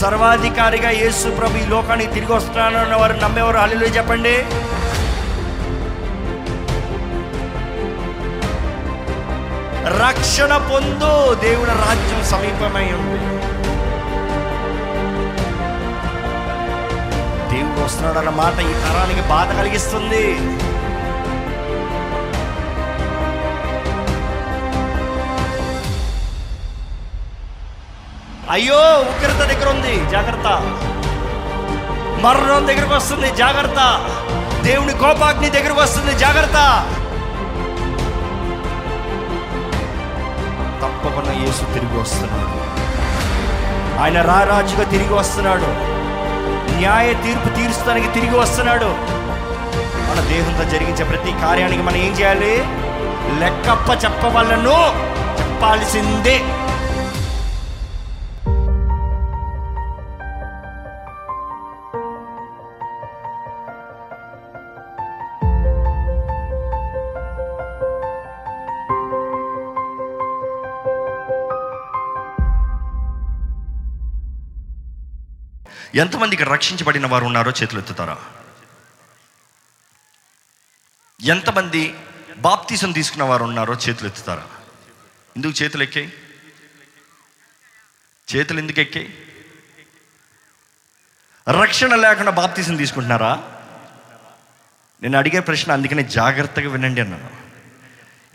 సర్వాధికారిగా యేసు ప్రభు ఈ లోకానికి తిరిగి వస్తున్నానన్న వారు నమ్మేవారు. హల్లెలూయా చెప్పండి. రక్షణ పొందు దేవుని రాజ్యం సమీపమై ఉంది దేవుడు వస్తున్నాడన్న మాట ఈ తరానికి బాధ కలిగిస్తుంది. అయ్యో ఉగ్రత దగ్గర ఉంది జాగ్రత్త. మరణం దగ్గరకు వస్తుంది జాగ్రత్త. దేవుని కోపాగ్ని దగ్గరకు వస్తుంది జాగ్రత్త. తప్పకుండా యేసు తిరిగి వస్తున్నాడు. ఆయన రారాజుగా తిరిగి వస్తున్నాడు. న్యాయ తీర్పు తీర్చడానికి తిరిగి వస్తున్నాడు. మన దేహంతో జరిగించే ప్రతి కార్యానికి మనం ఏం చేయాలి? లెక్కప్ప చెప్పవలను చెప్పాల్సిందే. ఎంతమంది ఇక్కడ రక్షించబడిన వారు ఉన్నారో చేతులు ఎత్తుతారా? ఎంతమంది బాప్తీసం తీసుకున్న వారు ఉన్నారో చేతులు ఎత్తుతారా? ఎందుకు చేతులు ఎక్కాయి? చేతులు ఎందుకు ఎక్కాయి? రక్షణ లేకుండా బాప్తీసం తీసుకుంటున్నారా? నేను అడిగే ప్రశ్న అందుకనే జాగ్రత్తగా వినండి అన్నాను.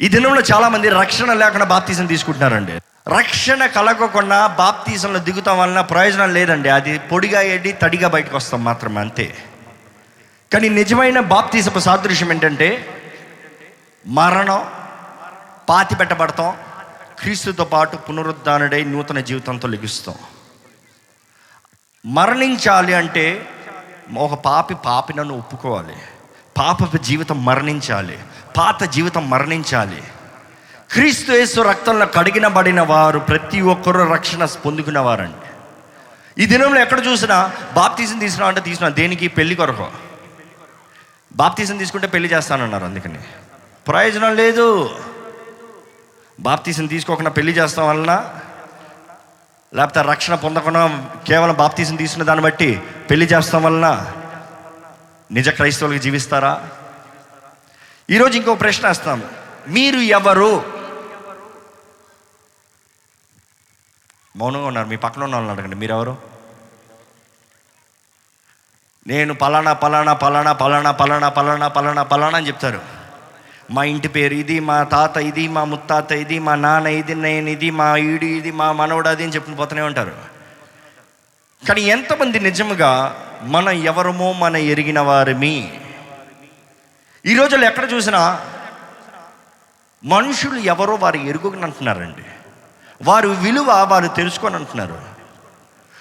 ఈ దినంలో చాలామంది రక్షణ లేకుండా బాప్తీసం తీసుకుంటున్నారండి. రక్షణ కలగకుండా బాప్తీసంలో దిగుతాం వలన ప్రయోజనం లేదండి. అది పొడిగా ఏడి తడిగా బయటకు వస్తాం మాత్రమే అంతే. కానీ నిజమైన బాప్తీసపు సాదృశ్యం ఏంటంటే మరణం పాతి పెట్టబడతాం క్రీస్తుతో పాటు పునరుద్ధానుడై నూతన జీవితంతో లెగిస్తాం. మరణించాలి అంటే ఒక పాపి పాపి నన్ను ఒప్పుకోవాలి. పాపపు జీవితం మరణించాలి. పాత జీవితం మరణించాలి. క్రీస్తు యేసు రక్తంలో కడిగినబడిన వారు ప్రతి ఒక్కరూ రక్షణ పొందుకునేవారండి ఈ దినంలో ఎక్కడ చూసినా బాప్తీసం తీసుకున్నా అంటే తీసుకున్నా. దేనికి? పెళ్ళి కొరకు. బాప్తీసం తీసుకుంటే పెళ్ళి చేస్తానన్నారు అందుకని. ప్రయోజనం లేదు. బాప్తీసం తీసుకోకుండా పెళ్ళి చేస్తాం వలన లేకపోతే రక్షణ పొందకుండా కేవలం బాప్తీసం తీసుకున్న దాన్ని బట్టి పెళ్ళి చేస్తాం వలన నిజ క్రైస్తవులకు జీవిస్తారా? ఈరోజు ఇంకో ప్రశ్న వేస్తాం. మీరు ఎవరు? మౌనంగా ఉన్నారు. మీ పక్కన ఉన్న వాళ్ళని అడగండి. మీరెవరు? నేను పలానా పలానా పలానా పలానా పలానా పలానా పలానా పలానా అని చెప్తారు. మా ఇంటి పేరు ఇది మా తాత ఇది మా ముత్తాత ఇది మా నాన్న ఇది నేను ఇది మా ఈడు ఇది మా మనవడు అది అని చెప్పి పోతూనే ఉంటారు. కానీ ఎంతమంది నిజముగా మన ఎవరమో మన ఎరిగిన వారిమి? ఈ రోజుల్లో ఎక్కడ చూసినా మనుషులు ఎవరో వారు ఎరుగుని అంటున్నారండి. వారు విలువ వారు తెలుసుకొని అంటున్నారు.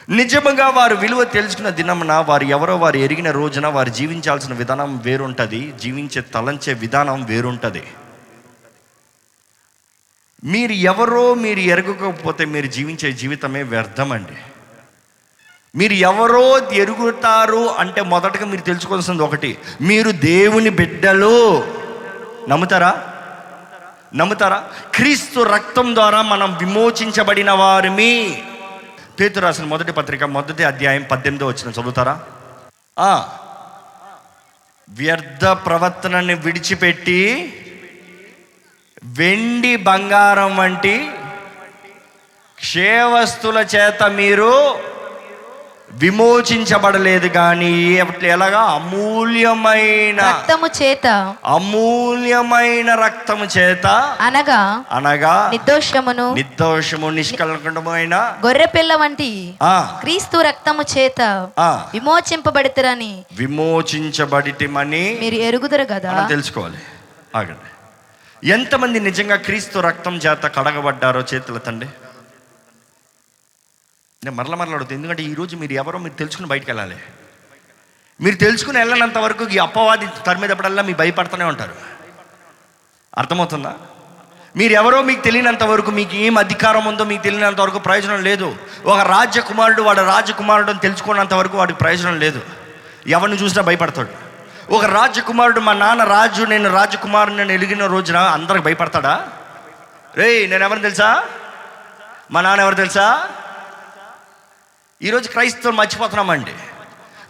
నిజముగా వారు విలువ తెలుసుకున్న దినమున వారు ఎవరో వారు ఎరిగిన రోజున వారు జీవించాల్సిన విధానం వేరుంటుంది జీవించే తలంచే విధానం వేరుంటుంది. మీరు ఎవరో మీరు ఎరగకపోతే మీరు జీవించే జీవితమే వ్యర్థమండి. మీరు ఎవరో ఎరుగుతారు అంటే మొదటగా మీరు తెలుసుకోవాల్సింది ఒకటి మీరు దేవుని బిడ్డలు. నమ్ముతారా? నమ్ముతారా? క్రీస్తు రక్తం ద్వారా మనం విమోచించబడిన వారిమి. పేతు రాసిన మొదటి పత్రిక మొదటి అధ్యాయం పద్దెనిమిదో వచ్చిన చదువుతారా? వ్యర్థ ప్రవర్తనని విడిచిపెట్టి వెండి బంగారం వంటి క్షేవస్తుల చేత మీరు విమోచించబడలేదు కానీ ఎలాగా? అమూల్యమైన రక్తము చేత. అమూల్యమైన రక్తము చేత అనగా అనగా నిర్దోషమును నిర్దోషము నిష్కలంకమైన గొర్రె పిల్ల వంటి ఆ, క్రీస్తు రక్తము చేత ఆ, విమోచింపబడితరని విమోచించబడితిమని మీరు ఎరుగుదరు కదా? తెలుసుకోవాలి. ఆగండి. ఎంతమంది నిజంగా క్రీస్తు రక్తం చేత కడగబడ్డారో చేతుల తండ్రి? నేను మరల మరల అడుగుతాను ఎందుకంటే ఈరోజు మీరు ఎవరో మీరు తెలుసుకుని బయటకు వెళ్ళాలి. మీరు తెలుసుకుని వెళ్ళనంత వరకు ఈ అప్పవాది తరిమేటప్పుడల్లా మీ భయపడుతూనే ఉంటారు. అర్థమవుతుందా? మీరు ఎవరో మీకు తెలియనంత వరకు మీకు ఏం అధికారం ఉందో మీకు తెలియనంత వరకు ప్రయోజనం లేదు. ఒక రాజకుమారుడు వాడు రాజకుమారుడు అని తెలుసుకున్నంత వరకు వాడికి ప్రయోజనం లేదు. ఎవరిని చూసినా భయపడతాడు. ఒక రాజకుమారుడు మా నాన్న రాజు నేను రాజకుమారుని నేను ఎలిగిన రోజున అందరికి భయపడతాడా? రే నేను ఎవరిని తెలుసా? మా నాన్న ఎవరు తెలుసా? ఈరోజు క్రైస్తవులు మర్చిపోతున్నామండి.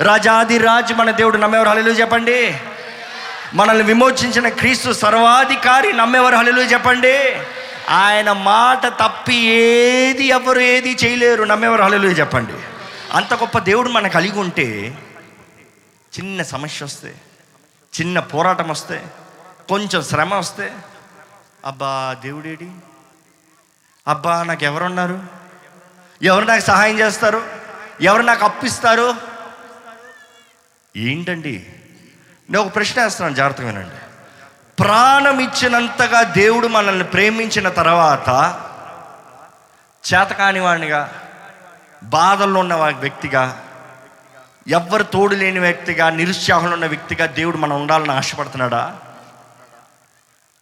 రాజాది రాజు మన దేవుడు నమ్మేవారు హల్లెలూయా చెప్పండి. మనల్ని విమోచించిన క్రీస్తు సర్వాధికారి నమ్మేవారు హల్లెలూయా చెప్పండి. ఆయన మాట తప్పి ఏది ఎవరు ఏది చేయలేరు నమ్మేవారు హల్లెలూయా చెప్పండి. అంత గొప్ప దేవుడు మనం కలిగి ఉంటే చిన్న సమస్య వస్తే చిన్న పోరాటం వస్తే కొంచెం శ్రమ వస్తే అబ్బా దేవుడేడి? అబ్బా నాకు ఎవరున్నారు ఎవరు నాకు సహాయం చేస్తారు? ఎవరు నాకు అప్పిస్తారు ఏంటండి? నేను ఒక ప్రశ్న వేస్తున్నాను జాగ్రత్తగా వినండి. ప్రాణం ఇచ్చినంతగా దేవుడు మనల్ని ప్రేమించిన తర్వాత చేతకాని వాడినిగా బాధల్లో ఉన్న వ్యక్తిగా ఎవ్వరు తోడు లేని వ్యక్తిగా నిరుత్సాహంలో ఉన్న వ్యక్తిగా దేవుడు మనం ఉండాలని ఆశపడుతున్నాడా?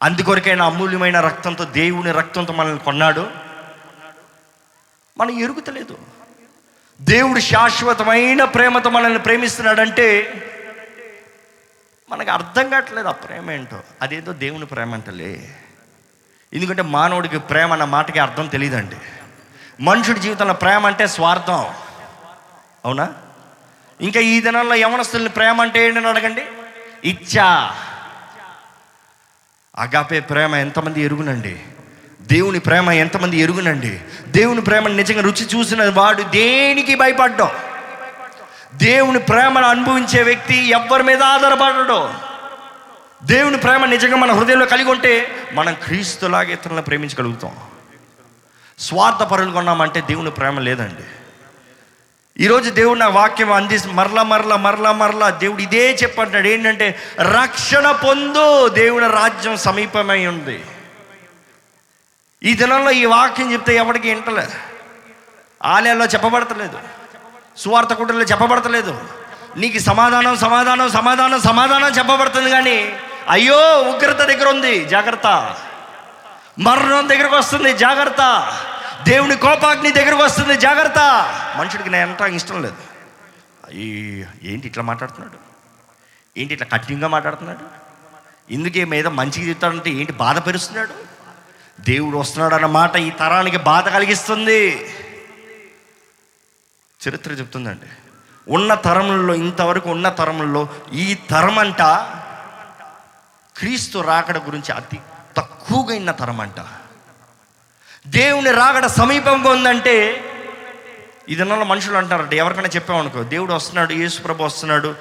అందుకొరకైనా అమూల్యమైన రక్తంతో దేవుని రక్తంతో మనల్ని కొన్నాడు. మనం ఎరుగుతలేదు. దేవుడు శాశ్వతమైన ప్రేమతో మనల్ని ప్రేమిస్తున్నాడంటే మనకు అర్థం కావట్లేదు ఆ ప్రేమ ఏంటో. అదేదో దేవుని ప్రేమ అంటలే. ఎందుకంటే మానవుడికి ప్రేమ అన్న మాటకి అర్థం తెలియదండి. మనుషుడి జీవితంలో ప్రేమ అంటే స్వార్థం. అవునా? ఇంకా ఈ దినాల్లో యవనస్తుల్ని ప్రేమ అంటే ఏంటని అడగండి? ఇచ్చా. అగాపే ప్రేమ ఎంతమంది ఎరుగునండి. దేవుని ప్రేమ ఎంతమంది ఎరుగునండి? దేవుని ప్రేమ నిజంగా రుచి చూసిన వాడు దేనికి భయపడ్డాం? దేవుని ప్రేమను అనుభవించే వ్యక్తి ఎవరి మీద ఆధారపడడు. దేవుని ప్రేమ నిజంగా మన హృదయంలో కలిగి ఉంటే మనం క్రీస్తులాగా ఇతరులను ప్రేమించగలుగుతాం. స్వార్థపరులు కొన్నామంటే దేవుని ప్రేమ లేదండి. ఈరోజు దేవుడు నా వాక్యం అంది మరలా మరలా మరలా మరలా దేవుడు ఇదే చెప్పంటాడు ఏంటంటే రక్షణ పొందు దేవుని రాజ్యం సమీపమై ఉంది. ఈ దినంలో ఈ వాక్యం చెప్తే ఎవరికి వింటలే ఆలయాల్లో చెప్పబడతలేదు. సువార్త కుటుంబంలో చెప్పబడతలేదు. నీకు సమాధానం సమాధానం సమాధానం సమాధానం చెప్పబడుతుంది కానీ అయ్యో ఉగ్రత దగ్గర ఉంది జాగ్రత్త. మరణం దగ్గరకు వస్తుంది జాగ్రత్త. దేవుని కోపాగ్ని దగ్గరకు వస్తుంది జాగ్రత్త. మనుషుడికి నేను ఎంత ఇష్టం లేదు. ఈ ఏంటి ఇట్లా మాట్లాడుతున్నాడు? ఏంటి ఇట్లా కఠినంగా మాట్లాడుతున్నాడు? ఇందుకే మీద మంచిగా చెప్తాడంటే ఏంటి బాధ పెరుస్తున్నాడు దేవుడు వస్తున్నాడు అన్నమాట ఈ తరానికి బాధ కలిగిస్తుంది. చరిత్ర చెప్తుందండి. ఉన్న తరములలో ఇంతవరకు ఉన్న తరములలో ఈ తరం అంట క్రీస్తు రాకడ గురించి అతి తక్కువగా ఉన్న తరం అంట దేవుని రాకడ సమీపంగా ఉందంటే ఈ దినాల్లో మనుషులు అంటారంట ఎవరికైనా చెప్పామనుకో దేవుడు వస్తున్నాడు యేసు ప్రభు వస్తున్నాడు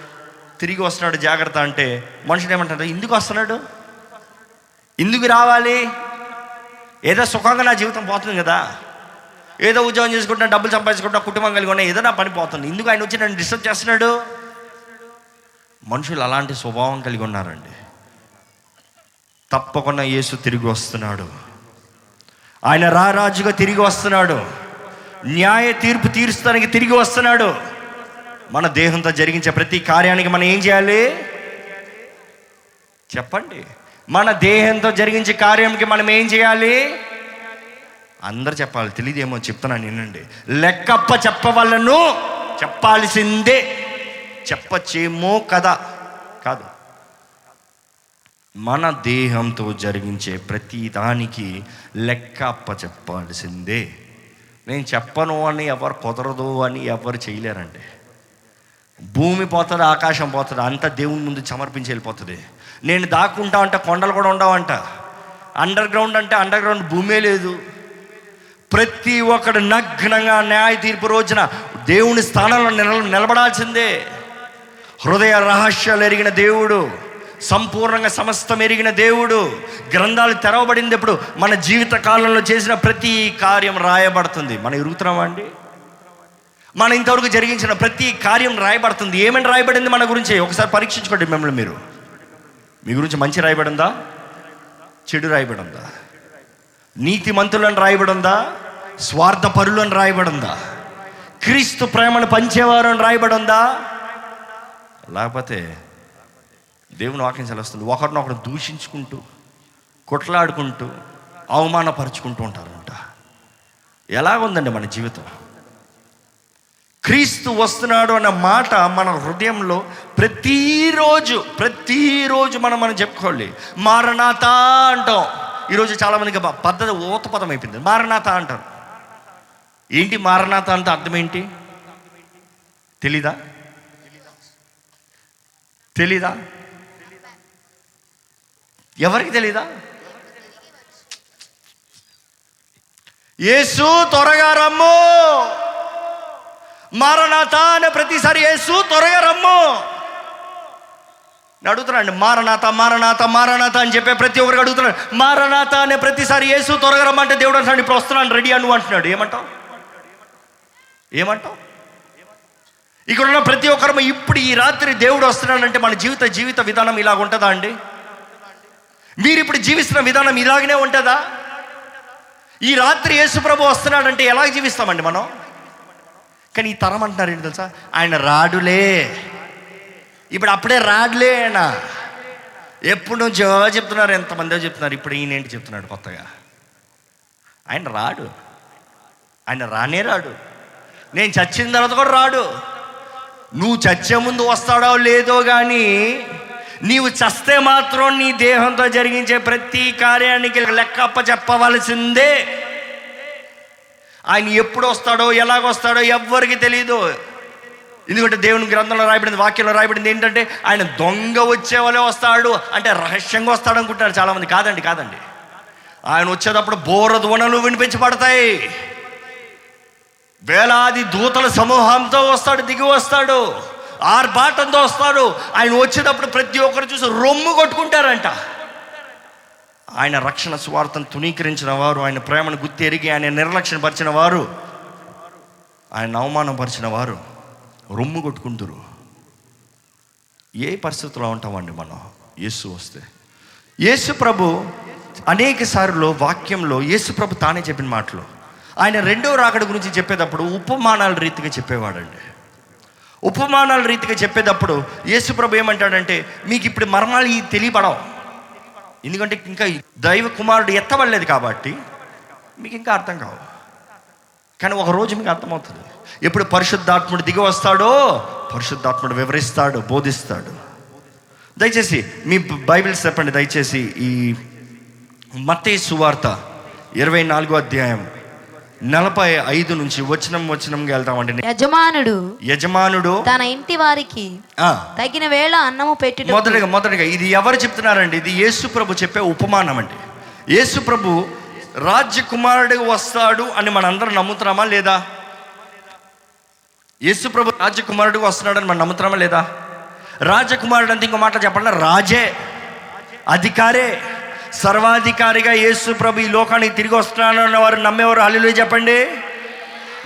తిరిగి వస్తున్నాడు జాగ్రత్త అంటే మనుషులు ఏమంటారు ఎందుకు వస్తున్నాడు? ఎందుకు రావాలి? ఏదో సుఖంగా నా జీవితం పోతుంది కదా. ఏదో ఉద్యోగం చేసుకుంటా డబ్బులు సంపాదించుకుంటా కుటుంబం కలిగి ఉన్నా ఏదో నా పని పోతుంది. ఎందుకు ఆయన వచ్చి నన్ను డిస్టర్బ్ చేస్తున్నాడు. మనుషులు అలాంటి స్వభావం కలిగి ఉన్నారండి. తప్పకుండా యేసు తిరిగి వస్తున్నాడు. ఆయన రారాజుగా తిరిగి వస్తున్నాడు. న్యాయ తీర్పు తీర్చడానికి తిరిగి వస్తున్నాడు. మన దేహంతో జరిగించే ప్రతి కార్యానికి మనం ఏం చేయాలి? చెప్పండి. మన దేహంతో జరిగించే కార్యంకి మనం ఏం చేయాలి? అందరు చెప్పాలి తెలియదేమో చెప్తున్నాను వినండి లెక్కప్ప చెప్పవలను చెప్పాల్సిందే. చెప్పచ్చేమో కదా కాదు. మన దేహంతో జరిగించే ప్రతి దానికి లెక్క అప్ప చెప్పాల్సిందే. నేను చెప్పను అని ఎవరు కుదరదు అని ఎవరు చేయలేరండి. భూమి పోతుంది ఆకాశం పోతుంది అంతా దేవుని ముందు సమర్పించి వెళ్ళిపోతుంది. నేను దాక్కుంటా అంటే కొండలు కూడా ఉండవంట. అండర్ గ్రౌండ్ అంటే అండర్ గ్రౌండ్ భూమే లేదు. ప్రతి ఒక్కడు నగ్నంగా న్యాయ తీర్పు రోజున దేవుని స్థానంలో నిల నిలబడాల్సిందే. హృదయ రహస్యాలు ఎరిగిన దేవుడు సంపూర్ణంగా సమస్తం ఎరిగిన దేవుడు గ్రంథాలు తెరవబడింది ఎప్పుడు మన జీవిత కాలంలో చేసిన ప్రతి కార్యం రాయబడుతుంది. మనం ఎరుగుతున్నామా అండి? మన ఇంతవరకు జరిగించిన ప్రతి కార్యం రాయబడుతుంది. ఏమని రాయబడింది మన గురించి? ఒకసారి పరీక్షించుకోండి మిమ్మల్ని మీరు. మీ గురించి మంచి రాయబడిందా? చెడు రాయబడిందా? నీతిమంతులను రాయబడిందా? స్వార్థపరులను రాయబడిందా? క్రీస్తు ప్రేమను పంచేవారు అని రాయబడిందా? లేకపోతే దేవుని వాక్యం సెలవుస్తుంది. ఒకరినొకరు దూషించుకుంటూ కొట్లాడుకుంటూ అవమానపరుచుకుంటూ ఉంటారంట. ఎలాగుందండి మన జీవితం? క్రీస్తు వస్తున్నాడు అన్న మాట మన హృదయంలో ప్రతిరోజు ప్రతిరోజు మనం మనం చెప్పుకోవాలి. మారణాత అంటాం. ఈరోజు చాలామందికి పద్ధతి ఊత పదం అయిపోయింది. మారణాత అంటారు. ఏంటి మారనాథ అంటే అర్థం ఏంటి? తెలీదా? తెలీదా? ఎవరికి తెలీదా? యేసు త్వరగా రమ్ము! మారనాథ అనే ప్రతిసారి యేసు త్వరగా రమ్ము. నేను మారనాథ మారనాథ మారనాథ అని చెప్పే ప్రతి ఒక్కరికి అడుగుతున్నాడు. మారనాథ అనే ప్రతిసారి యేసు త్వరగా రమ్మంటే దేవుడు అంటున్నాడు ఇప్పుడు వస్తున్నాను రెడీ అను అంటున్నాడు. ఏమంటావు? ఏమంటావు? ఇక్కడ ఉన్న ప్రతి ఒక్కరు ఇప్పుడు ఈ రాత్రి దేవుడు వస్తున్నాడంటే మన జీవిత జీవిత విధానం ఇలాగ ఉంటుందా అండి? మీరు ఇప్పుడు జీవిస్తున్న విధానం ఇలాగనే ఉంటుందా? ఈ రాత్రి యేసు ప్రభు వస్తున్నాడంటే ఎలా జీవిస్తామండి మనం? కానీ ఈ తరం అంటున్నారు ఏంటి తెలుసా? ఆయన రాడులే. ఇప్పుడు అప్పుడే రాడులే ఆయన. ఎప్పుడు నుంచో చెప్తున్నారు ఎంతమందో చెప్తున్నారు ఇప్పుడు ఈయన ఏంటి చెప్తున్నాడు కొత్తగా? ఆయన రాడు. ఆయన రానే రాడు. నేను చచ్చిన తర్వాత కూడా రాడు. నువ్వు చచ్చే ముందు వస్తాడో లేదో కానీ నీవు చస్తే మాత్రం నీ దేహంతో జరిగించే ప్రతి కార్యానికి లెక్క అప్ప చెప్పవలసిందే ఆయన ఎప్పుడు వస్తాడో ఎలాగొస్తాడో ఎవ్వరికి తెలియదు ఎందుకంటే దేవుని గ్రంథంలో రాయబడింది వాక్యంలో రాయబడింది ఏంటంటే ఆయన దొంగ వచ్చేవాళ్ళే వస్తాడు అంటే రహస్యంగా వస్తాడు అనుకుంటారు చాలామంది. కాదండి కాదండి. ఆయన వచ్చేటప్పుడు బోర ధ్వనులు వినిపించబడతాయి వేలాది దూతల సమూహంతో వస్తాడు దిగి వస్తాడు ఆర్భాటంతో వస్తాడు. ఆయన వచ్చేటప్పుడు ప్రతి ఒక్కరు చూసి రొమ్ము కొట్టుకుంటారంట. ఆయన రక్షణ స్వార్థను తునీకరించిన వారు ఆయన ప్రేమను గుర్తెరిగి ఆయన నిర్లక్ష్యపరిచిన వారు ఆయన అవమానపరిచిన వారు రొమ్ము కొట్టుకుంటారు. ఏ పరిస్థితిలో ఉంటామండి మనం? యేసు వస్తే. యేసు ప్రభు అనేక సార్లు వాక్యంలో యేసు ప్రభు తానే చెప్పిన మాటలు. ఆయన రెండో రాకడ గురించి చెప్పేటప్పుడు ఉపమానాల రీతిగా చెప్పేవాడండి. ఉపమానాల రీతిగా చెప్పేటప్పుడు యేసు ప్రభు ఏమంటాడంటే మీకు ఇప్పుడు మర్మాలు ఈ తెలియపడవు ఎందుకంటే ఇంకా దైవ కుమారుడు ఎత్తబడలేదు కాబట్టి మీకు ఇంకా అర్థం కావు. కానీ ఒక రోజు మీకు అర్థమవుతుంది. ఎప్పుడు పరిశుద్ధాత్ముడు దిగి వస్తాడో పరిశుద్ధాత్ముడు వివరిస్తాడు బోధిస్తాడు. దయచేసి మీ బైబిల్స్ చెప్పండి దయచేసి ఈ మత్తయి సువార్త ఇరవై నాలుగో అధ్యాయం. నలభై ఐదు నుంచి వచనం వచనంగా వెళ్తామండి. యజమానుడు యజమానుడు తన ఇంటి వారికి తగిన వేళ అన్నము పెట్టుట మొదటగా మొదటగా ఇది ఎవరు చెప్తున్నారండి? ఇది యేసు ప్రభు చెప్పే ఉపమానం అండి. యేసు ప్రభు రాజ్యకుమారుడిగా వస్తాడు అని మనందరం నమ్ముతున్నామా లేదా? యేసు ప్రభు రాజకుమారుడిగా వస్తున్నాడని మనం నమ్ముతున్నామా లేదా? రాజకుమారుడు అంటే ఇంకో మాట చెప్పండి రాజే అధికారే. సర్వాధికారిగా యేసు ప్రభు ఈ లోకానికి తిరిగి వస్తున్నానన్న వారు నమ్మేవారు. హల్లీలు చెప్పండి.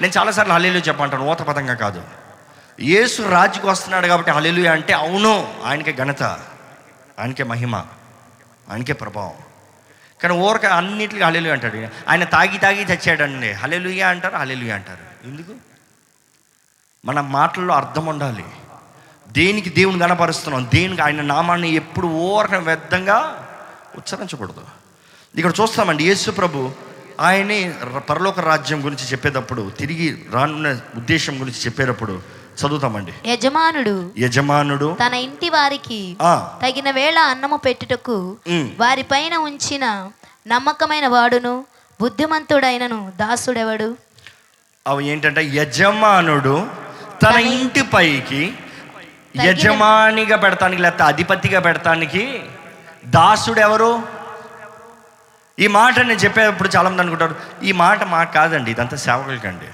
నేను చాలాసార్లు హల్లీలు చెప్పంటాను ఓతపదంగా కాదు. యేసు రాజుకు వస్తున్నాడు కాబట్టి హల్లీలు అంటే అవును ఆయనకే ఘనత ఆయనకే మహిమ ఆయనకే ప్రభావం. కానీ ఊరక అన్నింటికి హల్లెలు అంటాడు. ఆయన తాగి తాగి చచ్చాడండి. హల్లెలుయ అంటారు హల్లెలుయ అంటారు. ఎందుకు? మన మాటల్లో అర్థం ఉండాలి. దేనికి దేవుని గణపరుస్తున్నాం దేనికి ఆయన నామాన్ని ఎప్పుడు ఊరక వ్యర్థంగా ఉచ్చరించకూడదు ఇక్కడ చూస్తామండి యేసు ప్రభు ఆయనే పరలోక రాజ్యం గురించి చెప్పేటప్పుడు తిరిగి రానున్న ఉద్దేశం గురించి చెప్పేటప్పుడు చదువుతామండి. యజమానుడు యజమానుడు తన ఇంటి వారికి ఆ, తగిన వేళ అన్నము పెట్టుటకు ఉమ్, వారిపైన ఉంచిన నమ్మకమైన వాడును బుద్ధిమంతుడైనను దాసుడెవడు? అవి ఏంటంటే యజమానుడు తన ఇంటి పైకి యజమానిగా పెడతానికి లేకపోతే అధిపతిగా పెడతానికి దాసుడు ఎవరు ఈ మాట నేను చెప్పేటప్పుడు చాలామంది అనుకుంటారు ఈ మాట మాకు కాదండి ఇదంతా సేవకులకండి.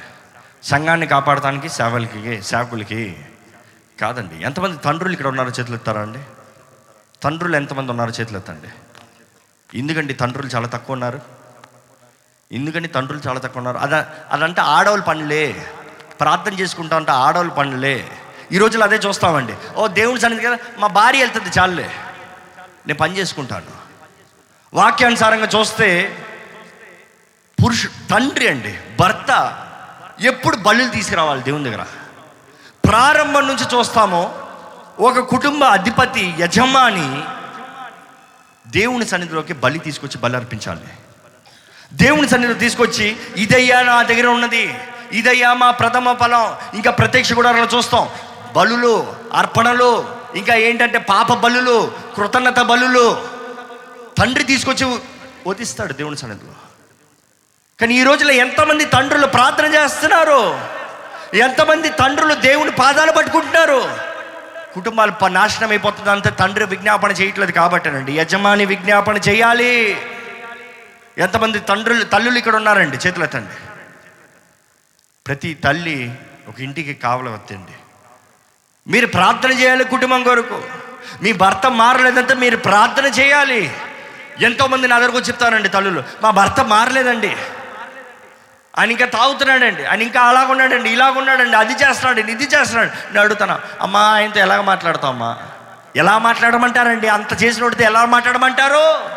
సంఘాన్ని కాపాడటానికి సేవలకి సేవకులకి కాదండి. ఎంతమంది తండ్రులు ఇక్కడ ఉన్నారో చేతులు ఎత్తారా అండి? తండ్రులు ఎంతమంది ఉన్నారో చేతులు ఎత్తండి. ఎందుకండి తండ్రులు చాలా తక్కువ ఉన్నారు? ఎందుకండి తండ్రులు చాలా తక్కువ ఉన్నారు? అద అదంటే ఆడవాళ్ళ పనులే. ప్రార్థన చేసుకుంటా అంటే ఆడవాళ్ళ పనులే. ఈ రోజుల్లో అదే చూస్తామండి. ఓ దేవుని సన్నిధి కదా మా భార్య వెళ్తుంది చాలులే. నేను పని చేసుకుంటాను. వాక్యానుసారంగా చూస్తే పురుషు తండ్రి అండి భర్త ఎప్పుడు బలులు తీసుకురావాలి దేవుని దగ్గర. ప్రారంభం నుంచి చూస్తామో ఒక కుటుంబ అధిపతి యజమాని దేవుని సన్నిధిలోకి బలి తీసుకొచ్చి బలి అర్పించాలి. దేవుని సన్నిధిలో తీసుకొచ్చి ఇదయ్యా నా దగ్గర ఉన్నది. ఇదయ్యా మా ప్రథమ ఫలం. ఇంకా ప్రత్యక్ష గుడారంలో చూస్తాం బలులు అర్పణలు ఇంకా ఏంటంటే పాప బలులు కృతజ్ఞత బలులు. తండ్రి తీసుకొచ్చి వదిస్తాడు దేవుని సన్నిధిలో. కానీ ఈ రోజులో ఎంతమంది తండ్రులు ప్రార్థన చేస్తున్నారు? ఎంతమంది తండ్రులు దేవుని పాదాలు పట్టుకుంటున్నారు? కుటుంబాలు నాశనం అయిపోతుంది. అంతే తండ్రి విజ్ఞాపన చేయట్లేదు కాబట్టినండి. యజమాని విజ్ఞాపన చేయాలి. ఎంతమంది తండ్రులు తల్లులు ఇక్కడ ఉన్నారండి చేతుల తండ్రి ప్రతి తల్లి ఒక ఇంటికి కావలవద్దండి మీరు ప్రార్థన చేయాలి కుటుంబం కొరకు. మీ భర్త మారలేదంటే మీరు ప్రార్థన చేయాలి. ఎంతోమంది నా దగ్గరకు చెప్తారండి తల్లులు మా భర్త మారలేదండి. ఆయన ఇంకా తాగుతున్నాడండి ఆయన ఇంకా అలాగున్నాడండి ఇలాగున్నాడండి అది చేస్తున్నాడండి ఇది చేస్తున్నాడు. నేను అడుగుతాను అమ్మా ఆయనతో ఎలాగ మాట్లాడతావు అమ్మా ఎలా మాట్లాడమంటారండి? అంత చేసినోడితో ఎలా మాట్లాడమంటారు?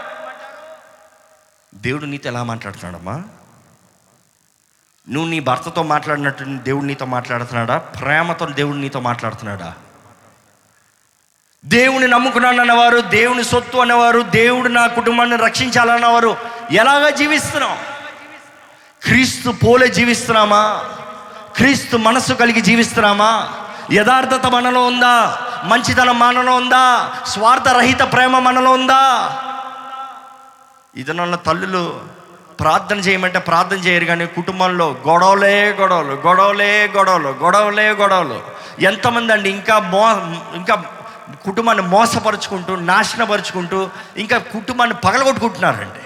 దేవుడు నీతో ఎలా మాట్లాడుతున్నాడమ్మా? నువ్వు నీ భర్తతో మాట్లాడినట్టు దేవుడు నీతో మాట్లాడుతున్నాడా? ప్రేమతో దేవుడు నీతో మాట్లాడుతున్నాడా? దేవుని నమ్ముకున్నాను అన్నవారు దేవుని సొత్తు అన్నవారు దేవుడు నా కుటుంబాన్ని రక్షించాలన్నవారు ఎలాగ జీవిస్తున్నాం క్రీస్తు పోలే జీవిస్తున్నామా? క్రీస్తు మనస్సు కలిగి జీవిస్తున్నామా? యథార్థత మనలో ఉందా? మంచితనం మనలో ఉందా? స్వార్థరహిత ప్రేమ మనలో ఉందా? ఇదనన్న తల్లులు ప్రార్థన చేయమంటే ప్రార్థన చేయరు కానీ కుటుంబంలో గొడవలే గొడవలు గొడవలే గొడవలు గొడవలే గొడవలు. ఎంతమంది అండి ఇంకా మో ఇంకా కుటుంబాన్ని మోసపరుచుకుంటూ నాశనపరుచుకుంటూ ఇంకా కుటుంబాన్ని పగలగొట్టుకుంటున్నారండి.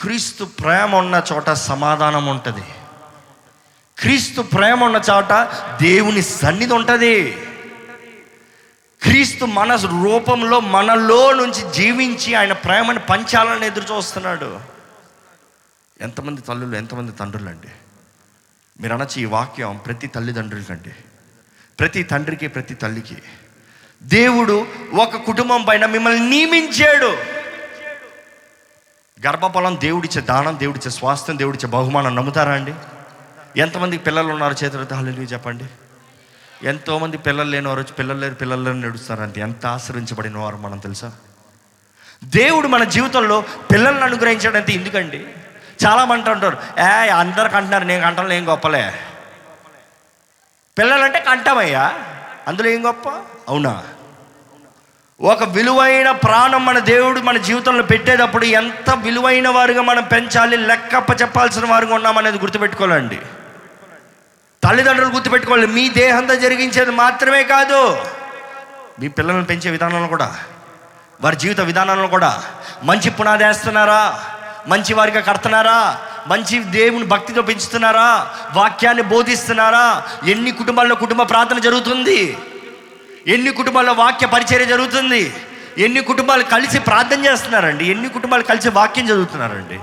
క్రీస్తు ప్రేమ ఉన్న చోట సమాధానం ఉంటుంది. క్రీస్తు ప్రేమ ఉన్న చోట దేవుని సన్నిధి ఉంటుంది. క్రీస్తు మన రూపంలో మనలో నుంచి జీవించి ఆయన ప్రేమను పంచాలని ఎదురు చూస్తున్నాడు. ఎంతమంది తల్లులు ఎంతమంది తండ్రులు అండి మీరు అనొచ్చు ఈ వాక్యం ప్రతి తల్లిదండ్రులకండి. ప్రతి తండ్రికి ప్రతి తల్లికి. దేవుడు ఒక కుటుంబం పైన మిమ్మల్ని నియమించాడు. గర్భఫలం దేవుడిచ్చే దానం దేవుడిచ్చే స్వాస్థ్యం దేవుడిచ్చే బహుమానం నమ్ముతారా అండి? ఎంతమంది పిల్లలు ఉన్నారు చేతులతో హల్లు చెప్పండి. ఎంతోమంది పిల్లలు లేని వారు పిల్లలు లేరు పిల్లలు లేని నడుస్తారంటే ఎంత ఆశ్రయించబడిన వారు మనం తెలుసా? దేవుడు మన జీవితంలో పిల్లల్ని అనుగ్రహించాడంటే ఎందుకండి? చాలామంది అంటారు ఏ అందరికి అంటున్నారు నేను కంటలు ఏం గొప్పలే. పిల్లలంటే కంటమయ్యా అందులో ఏం గొప్ప? అవునా? ఒక విలువైన ప్రాణం మన దేవుడు మన జీవితంలో పెట్టేటప్పుడు ఎంత విలువైన వారుగా మనం పెంచాలి లెక్కప్ప చెప్పాల్సిన వారుగా ఉన్నామనేది గుర్తుపెట్టుకోవాలండి. తల్లిదండ్రులు గుర్తుపెట్టుకోవాలి మీ దేహంతో జరిగించేది మాత్రమే కాదు మీ పిల్లల్ని పెంచే విధానంలో కూడా వారి జీవిత విధానంలో కూడా మంచి పునాది వేస్తున్నారా మంచి వారిగా కడుతున్నారా? మంచి దేవుని భక్తితో పెంచుతున్నారా? వాక్యాన్ని బోధిస్తున్నారా? ఎన్ని కుటుంబాల్లో కుటుంబ ప్రార్థన జరుగుతుంది? ఎన్ని కుటుంబాల్లో వాక్య పరిచర్య జరుగుతుంది? ఎన్ని కుటుంబాలు కలిసి ప్రార్థన చేస్తున్నారండి? ఎన్ని కుటుంబాలు కలిసి వాక్యం చదువుతున్నారండి?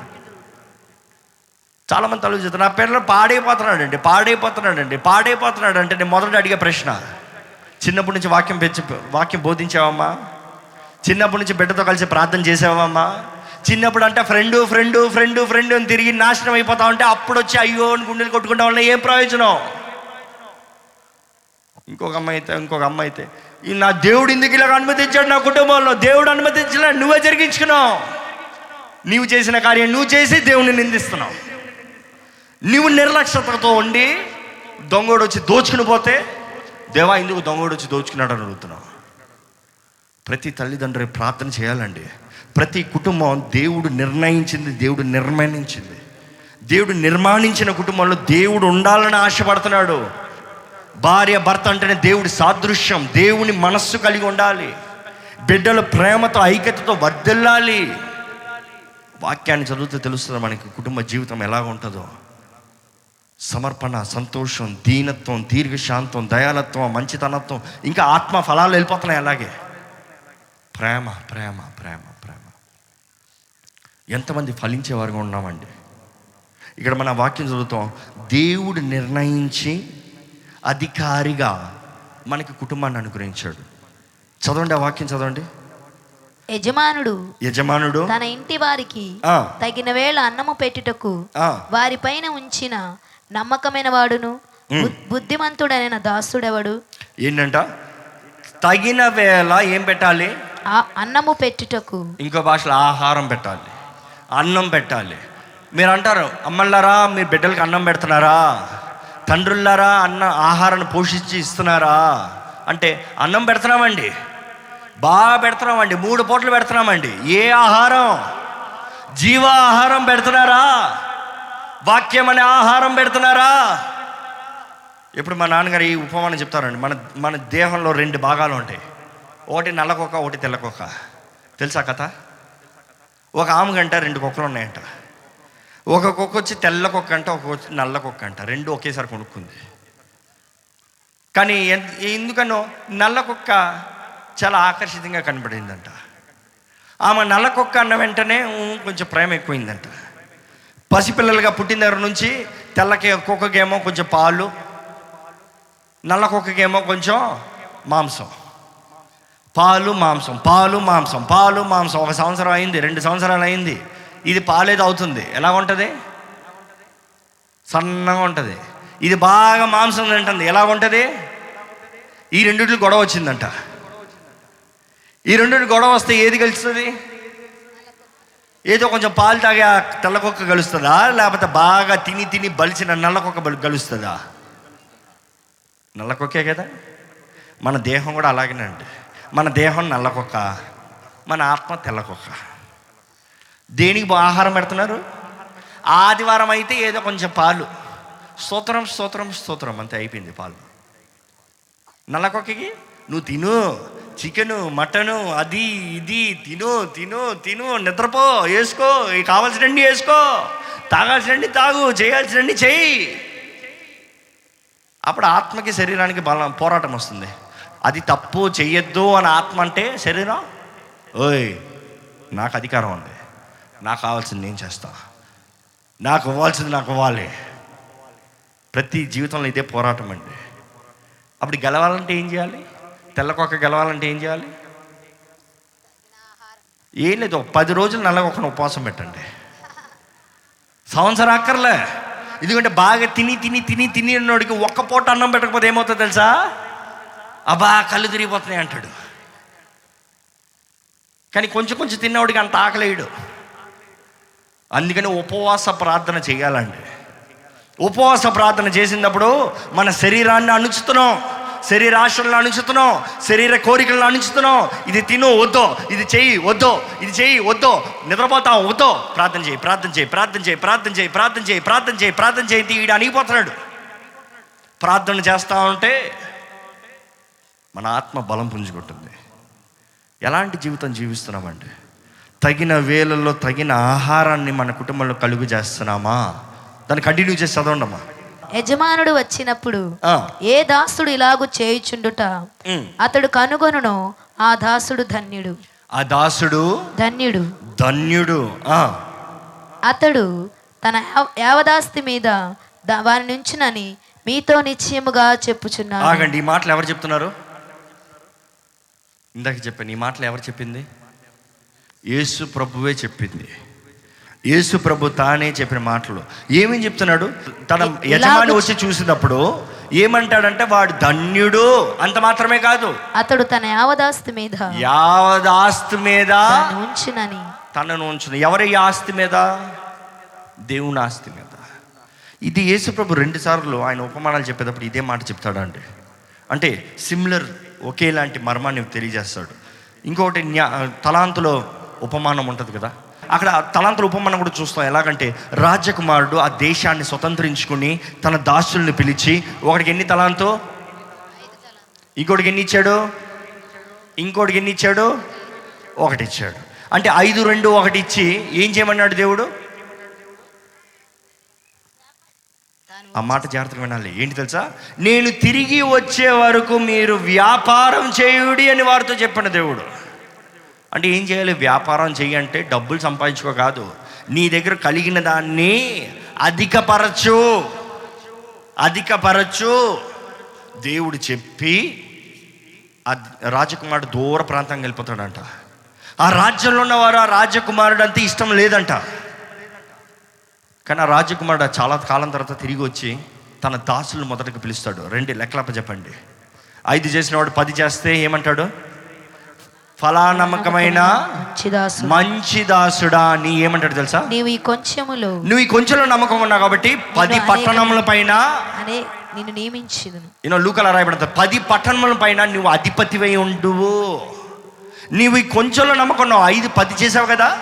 చాలామంది తల్లి నా పిల్లలు పాడైపోతున్నాడండి పాడైపోతున్నాడండి పాడైపోతున్నాడు అంటే నేను మొదట అడిగే ప్రశ్న. చిన్నప్పటి నుంచి వాక్యం పెంచి వాక్యం బోధించావమ్మా? చిన్నప్పటి నుంచి బిడ్డతో కలిసి ప్రార్థన చేసావమ్మా? చిన్నప్పుడు అంటే ఫ్రెండు ఫ్రెండు ఫ్రెండు ఫ్రెండు అని తిరిగి నాశనం అయిపోతా ఉంటే అప్పుడు వచ్చి అయ్యో అని గుండెలు కొట్టుకుంటా వల్ల ఏం ప్రయోజనం? ఇంకొక అమ్మాయి అయితే ఇంకొక అమ్మాయి అయితే ఈ నా దేవుడు ఇందుకు ఇలాగ అనుమతించాడు నా కుటుంబంలో. దేవుడు అనుమతించలే నువ్వే జరిగించుకున్నావు. నీవు చేసిన కార్యం నువ్వు చేసి దేవుని నిందిస్తున్నావు. నువ్వు నిర్లక్ష్యతతో ఉండి దొంగోడు వచ్చి దోచుకుని పోతే దేవా ఇందుకు దొంగోడు వచ్చి దోచుకున్నాడు అని అడుగుతున్నావు. ప్రతి తల్లిదండ్రులు ప్రార్థన చేయాలండి. ప్రతి కుటుంబం దేవుడు నిర్ణయించింది దేవుడు నిర్మాణించింది. దేవుడు నిర్మాణించిన కుటుంబంలో దేవుడు ఉండాలని ఆశపడుతున్నాడు. భార్య భర్త అంటేనే దేవుడి సాదృశ్యం దేవుని మనస్సు కలిగి ఉండాలి. బిడ్డల ప్రేమతో ఐక్యతతో వర్ధిల్లాలి. వాక్యాన్ని చదివితే తెలుస్తుంది మనకి కుటుంబ జీవితం ఎలాగ ఉంటుందో. సమర్పణ సంతోషం దీనత్వం దీర్ఘశాంతం దయాలత్వం మంచితనత్వం ఇంకా ఆత్మ ఫలాలు వెళ్ళిపోతున్నాయి అలాగే. ప్రేమ ప్రేమ ప్రేమ ప్రేమ. ఎంతమంది ఫలించేవారుగా ఉన్నామండి. ఇక్కడ మన వాక్యం చదువుతాం. దేవుడు నిర్ణయించి అధికారిగా మనకి కుటుంబాన్ని అనుగ్రహించాడు. చదవండి ఆ వాక్యం చదవండి. యజమానుడు యజమానుడు తన ఇంటి వారికి తగిన వేళ అన్నము పెట్టుటకు ఆ, వారిపైన ఉంచిన నమ్మకమైన వాడును. బుద్ధిమంతుడైన దాసుడెవడు? ఏంటంట? తగిన వేళ ఏం పెట్టాలి? అన్నము పెట్టుటకు. ఇంకో భాషలో ఆహారం పెట్టాలి. అన్నం పెట్టాలి. మీరు అంటారు అమ్మల్లారా మీ బిడ్డలకి అన్నం పెడుతున్నారా? తండ్రులారా అన్న ఆహారాన్ని పోషించి ఇస్తున్నారా? అంటే అన్నం పెడుతున్నామండి. బాగా పెడుతున్నామండి. మూడు పూటలు పెడుతున్నామండి. ఏ ఆహారం? జీవ ఆహారం పెడుతున్నారా? వాక్యం అనే ఆహారం పెడుతున్నారా? ఇప్పుడు మా నాన్నగారు ఈ ఉపమానం చెప్తారండి. మన మన దేహంలో రెండు భాగాలు ఉంటాయి. ఒకటి నల్లకొక్క ఒకటి తెల్లకొక్క తెలుసా కథ? ఒక ఆమెకంట రెండు కుక్కలు ఉన్నాయంట. ఒక కుక్క వచ్చి తెల్ల కుక్క అంట ఒక వచ్చి నల్ల కుక్క అంట. రెండు ఒకేసారి కొనుక్కుంది. కానీ ఎందుకనో నల్ల కుక్క చాలా ఆకర్షితంగా కనబడిందంట. ఆమె నల్ల కుక్క అన్న వెంటనే కొంచెం ప్రేమ ఎక్కువైందంట. పసిపిల్లలుగా పుట్టిన దగ్గర నుంచి తెల్లకి కుక్కకేమో కొంచెం పాలు నల్ల కుక్కకేమో కొంచెం మాంసం. పాలు మాంసం పాలు మాంసం పాలు మాంసం. ఒక సంవత్సరం అయింది రెండు సంవత్సరాలు అయింది. ఇది పాలేది అవుతుంది ఎలా ఉంటుంది? సన్నగా ఉంటుంది. ఇది బాగా మాంసం తింటుంది. ఎలా ఉంటుంది? ఈ రెండింటికి గొడవ వచ్చిందంట. ఈ రెండింటి గొడవ వస్తే ఏది కలుస్తుంది ఏదో కొంచెం పాలు తాగే ఆ తెల్లకొక్క కలుస్తుందా లేకపోతే బాగా తిని తిని బలిసిన నల్లకొక్క బలి కలుస్తుందా నల్లకొక్కే కదా? మన దేహం కూడా అలాగేనండి. మన దేహం నల్లకొక్క మన ఆత్మ తెల్లకొక్క. దేనికి ఆహారం పెడుతున్నారు? ఆదివారం అయితే ఏదో కొంచెం పాలు. స్తోత్రం స్తోత్రం స్తోత్రం అంతే అయిపోయింది పాలు. నల్లకొక్కకి నువ్వు తిను చికెను మటను అది ఇది తిను తిను తిను నిద్రపో వేసుకో కావాల్సినండి వేసుకో తాగాల్సినండి తాగు చేయాల్సినండి చెయ్యి అప్పుడు ఆత్మకి శరీరానికి బలం పోరాటం వస్తుంది. అది తప్పు చెయ్యొద్దు అని ఆత్మ అంటే శరీరం? ఓయ్ నాకు అధికారం ఉంది. నాకు కావాల్సింది నేను చేస్తా. నాకు ఇవ్వాల్సింది నాకు ఇవ్వాలి. ప్రతి జీవితంలో ఇదే పోరాటం అండి. అప్పుడు గెలవాలంటే ఏం చేయాలి? తెల్లకొక్క గెలవాలంటే ఏం చేయాలి? ఏం లేదు పది రోజులు నల్లకొక్కను ఉపవాసం పెట్టండి. సంవత్సరం అక్కర్లే. ఎందుకంటే బాగా తిని తిని తిని తిని ఉన్నోడికి ఒక్క పూట అన్నం పెట్టకపోతే ఏమవుతుందో తెలుసా? అబ్బా కళ్ళు తిరిగిపోతున్నాయి అంటాడు. కానీ కొంచెం కొంచెం తిన్నవాడికి అంత ఆకలేయడు. అందుకని ఉపవాస ప్రార్థన చేయాలండి. ఉపవాస ప్రార్థన చేసినప్పుడు మన శరీరాన్ని అణుచుతున్నాం. శరీరాశలను అణుచుతున్నాం. శరీర కోరికలను అణుచుతున్నాం. ఇది తిను వద్దో ఇది చెయ్యి వద్దో ఇది చెయ్యి వద్దో నిద్రపోతాం వద్దో ప్రార్థన చేయి ప్రార్థన చేయి ప్రార్థన చేయి ప్రార్థన చేయి ప్రార్థన చేయి ప్రార్థన చేయి ప్రార్థన చేయి ఈడు అణిగిపోతున్నాడు ప్రార్థన చేస్తా ఉంటే మన ఆత్మ బలం పుంజుకుంటుంది ఎలాంటి జీవితం జీవిస్తున్నామండి? తగిన వేళల్లో తగిన ఆహారాన్ని మన కుటుంబంలో కలుగు చేస్తున్నామా? దాన్ని కంటిన్యూ చేసి చదవండమ్మా. యజమానుడు వచ్చినప్పుడు ఏ దాసుడు ఇలాగు చేయుచుండుట. అతడు కనుగొనును ఆ దాసుడు ధన్యుడు. ఆ దాసుడు ధన్యుడు. ధన్యుడు ఆ, అతడు తన యావ- యావదాస్తి మీద వారి నుంచునని మీతో నిశ్చయముగా చెప్పుచున్నాను ఆగండి ఈ మాటలు ఎవరు చెప్తున్నారు? ఇందాక చెప్పాను ఈ మాటలు ఎవరు చెప్పింది? యేసు ప్రభువే చెప్పింది. యేసు ప్రభు తానే చెప్పిన మాటలు. ఏమని చెప్తున్నాడు? తన యజమాని వచ్చి చూసినప్పుడు ఏమంటాడంటే వాడు ధన్యుడు అంత మాత్రమే కాదు. అతడు తన యావదాస్తి మీద. యావదాస్తి మీద ఉంచునని. తనను ఉంచును. ఎవరి ఆస్తి మీద? దేవుని ఆస్తి మీద. ఇది యేసుప్రభు రెండు సార్లు ఆయన ఉపమానాలు చెప్పేటప్పుడు ఇదే మాట చెప్తాడండి. అంటే సిమిలర్ ఒకేలాంటి మర్మాన్ని తెలియజేస్తాడు. ఇంకొకటి న్యా తలాంతులో ఉపమానం ఉంటుంది కదా? అక్కడ తలాంతుల ఉపమానం కూడా చూస్తాం. ఎలాగంటే రాజకుమారుడు ఆ దేశాన్ని స్వతంత్రించుకుని తన దాసుల్ని పిలిచి ఒకడికి ఎన్ని తలాంతో? ఇంకోటికి ఎన్ని ఇచ్చాడు? ఇంకోటికి ఎన్ని ఇచ్చాడు? ఒకటి ఇచ్చాడు. అంటే ఐదు రెండు ఒకటి ఇచ్చి ఏం చేయమన్నాడు దేవుడు? ఆ మాట జాగ్రత్తగా వినాలి. ఏంటి తెలుసా? నేను తిరిగి వచ్చే వరకు మీరు వ్యాపారం చేయుడి అని వారితో చెప్పిన దేవుడు. అంటే ఏం చేయాలి? వ్యాపారం చేయంటే డబ్బులు సంపాదించుకో కాదు. నీ దగ్గర కలిగిన దాన్ని అధికపరచు. అధికపరచు. దేవుడు చెప్పి రాజకుమారుడు దూర ప్రాంతానికి వెళ్ళిపోతాడంట. ఆ రాజ్యంలో ఉన్నవారు ఆ రాజకుమారుడు అంతే ఇష్టం లేదంట. కానీ ఆ రాజకుమారుడు చాలా కాలం తర్వాత తిరిగి వచ్చి తన దాసులను మొదటకు పిలుస్తాడు. రెండు లెక్కలప్ప చెప్పండి. ఐదు చేసిన వాడు పది చేస్తే ఏమంటాడు? ఫలానమ్మకమైన మంచి దాసు మంచి దాసుడా. నీ ఏమంటాడు తెలుసా? నీవు ఈ కొంచెములో నువ్వు ఈ కొంచెంలో నమ్మకం ఉన్నావు కాబట్టి పది పట్టణముల పైన అనే నిన్ను యూనో లూకల రాయబడతారు పది పట్టణముల పైన నువ్వు అధిపతివై ఉండువు. నీవు ఈ కొంచెంలో నమ్మకం ఉన్నావు. ఐదు పది చేసావు కదా?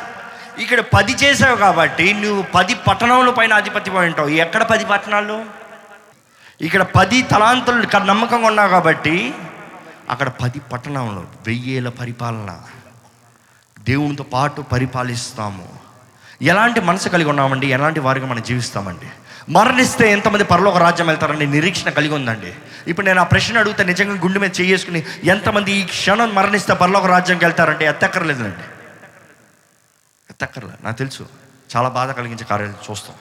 ఇక్కడ పది చేసావు కాబట్టి నువ్వు పది పట్టణముల పైన ఆధిపత్యం ఉంటావు. ఎక్కడ పది పట్టణాలు? ఇక్కడ పది తలాంతులు ఇక్కడ నమ్మకంగా ఉన్నావు కాబట్టి అక్కడ పది పట్టణంలో వెయ్యేల పరిపాలన. దేవునితో పాటు పరిపాలిస్తాము. ఎలాంటి మనసు కలిగి ఉన్నామండి? ఎలాంటి వారిగా మనం జీవిస్తామండి? మరణిస్తే ఎంతమంది పరలోక రాజ్యం వెళ్తారండి నిరీక్షణ కలిగి ఉందండి. ఇప్పుడు నేను ఆ ప్రశ్న అడిగితే నిజంగా గుండె మీద చేసుకుని ఎంతమంది ఈ క్షణం మరణిస్తే పరలోక రాజ్యంకి వెళ్తారంటే ఎత్తక్కర్లేదండి ఎత్తక్కర్లే నాకు తెలుసు. చాలా బాధ కలిగించే కార్యాలు చూస్తాం.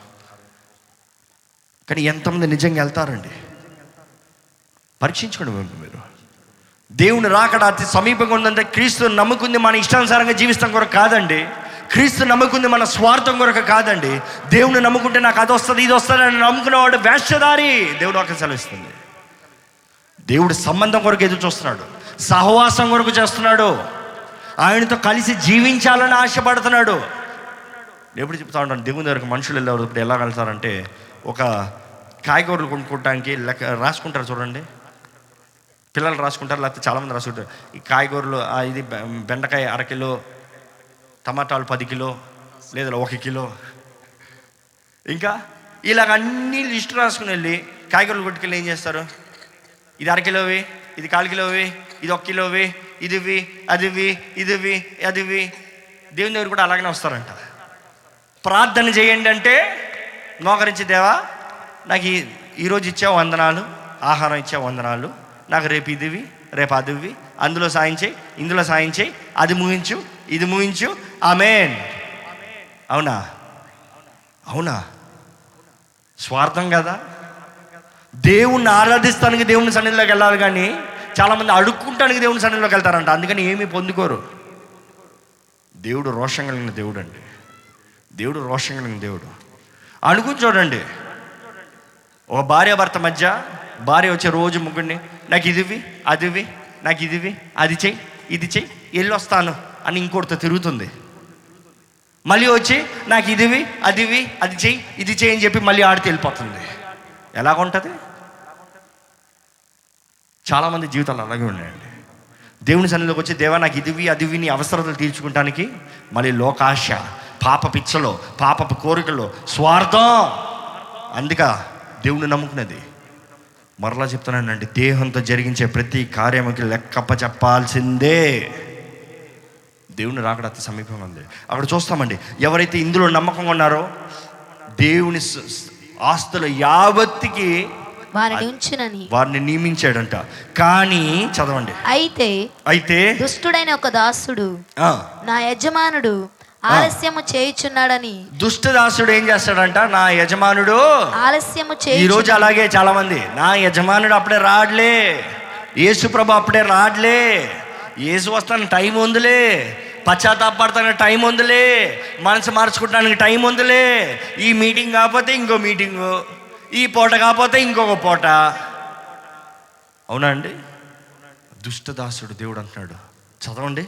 కానీ ఎంతమంది నిజంగా వెళ్తారండి? పరీక్షించుకోండి మీరు. దేవుని రాకడ అతి సమీపంగా ఉందంటే క్రీస్తు నమ్ముకుంది మన ఇష్టానుసారంగా జీవిస్తాం కొరకు కాదండి. క్రీస్తు నమ్ముకుంది మన స్వార్థం కొరకు కాదండి. దేవుని నమ్ముకుంటే నాకు అది వస్తుంది ఇది వస్తుంది అని నమ్ముకున్నవాడు వేషధారి దేవుడు ఒక సెలవిస్తుంది. దేవుడు సంబంధం కొరకు ఎదురు చూస్తున్నాడు. సహవాసం కొరకు చేస్తున్నాడు. ఆయనతో కలిసి జీవించాలని ఆశపడుతున్నాడు. ఎప్పుడు చెప్తా ఉంటాను దేవుని దగ్గరకు మనుషులు వెళ్ళేవారు ఇప్పుడు ఎలా వెళ్తారంటే ఒక కాయగూరలు కొనుక్కోవడానికి లెక్క రాసుకుంటారు చూడండి. పిల్లలు రాసుకుంటారు లేకపోతే చాలామంది రాసుకుంటారు. ఈ కాయగూరలు ఇది బె- బెండకాయ అరకిలో టమాటాలు పది కిలో లేదా ఒక కిలో. ఇంకా ఇలాగ అన్ని లిస్ట్ రాసుకుని వెళ్ళి కాయగూరలు కొట్టుకెళ్ళి ఏం చేస్తారు? ఇది అరకిలోవి ఇది కాలు కిలోవి ఇది ఒక కిలోవి ఇదివి అదివి ఇదివి అదివి. దేవుని దగ్గర కూడా అలాగనే వస్తారంట. ప్రార్థన చేయండి అంటే మోకరించి దేవా నాకు ఈ ఈరోజు ఇచ్చే వందనాలు ఆహారం ఇచ్చే వందనాలు. నాకు రేపు ఇదివి రేపు అదివి. అందులో సాయం చేయి ఇందులో సాయం చేయి. అది ముగించు ఇది ముగించు. ఆమెన్. అవునా? అవునా? స్వార్థం కదా. దేవుణ్ణి ఆరాధిస్తానికి దేవుని సన్నిధిలోకి వెళ్ళాలి కానీ చాలామంది అడుక్కుంటానికి దేవుని సన్నిధిలోకి వెళ్తారంట. అందుకని ఏమీ పొందుకోరు. దేవుడు రోషం కలిగిన దేవుడు అండి దేవుడు రోషం కలిగిన దేవుడు. అనుకుని చూడండి. ఒక భార్య భర్త మధ్య భార్య వచ్చే రోజు ముగ్గురిని నాకు ఇదివి అదివి నాకు ఇదివి అది చెయ్యి ఇది చెయ్యి వెళ్ళి వస్తాను అని ఇంకోటితో తిరుగుతుంది. మళ్ళీ వచ్చి నాకు ఇదివి అదివి అది చెయ్యి ఇది చెయ్యి అని చెప్పి మళ్ళీ ఆడితే వెళ్ళిపోతుంది. ఎలాగుంటుంది? చాలామంది జీవితాలు అలాగే ఉన్నాయండి. దేవుని సన్నిధిలోకి వచ్చి దేవా నాకు ఇదివి అదివి నీ అవసరతలు తీర్చుకుంటానికి మళ్ళీ లోకాశ పాప పిచ్చలో పాపపు కోరికలో స్వార్థం. అందుక దేవుని నమ్ముకున్నది మరలా చెప్తున్నానండి దేహంతో జరిగించే ప్రతి కార్యముకి లెక్కప్ప చెప్పాల్సిందే. దేవుని రాకడ అతి సమీపంగా ఉంది. అక్కడ చూస్తామండి ఎవరైతే ఇందులో నమ్మకంగా ఉన్నారో దేవుని ఆస్తుల యావత్తికి వారిని ఉంచునని. వారిని నియమించాడంట. కానీ చదవండి. అయితే అయితే దుష్టుడైన ఒక దాసుడు నా యజమానుడు ఆలస్యము చేయుచున్నాడని. దుష్టదాసుడు ఏం చేస్తాడంట? నా యజమానుడు. ఆలస్యము ఈ చేయుచు రోజు అలాగే చాలా మంది నా యజమానుడు అప్పుడే రాడ్లే. యేసు ప్రభు అప్పుడే రాడ్లే. యేసు వస్తాను టైం ఉందిలే. పశ్చాత్తాపడతానికి టైం ఉందిలే. మనసు మార్చుకోవడానికి టైం ఉందిలే. ఈ మీటింగ్ కాకపోతే ఇంకో మీటింగు. ఈ పూట కాకపోతే ఇంకొక పూట. అవునా అండి? దుష్టదాసుడు దేవుడు అంటున్నాడు. చదవండి.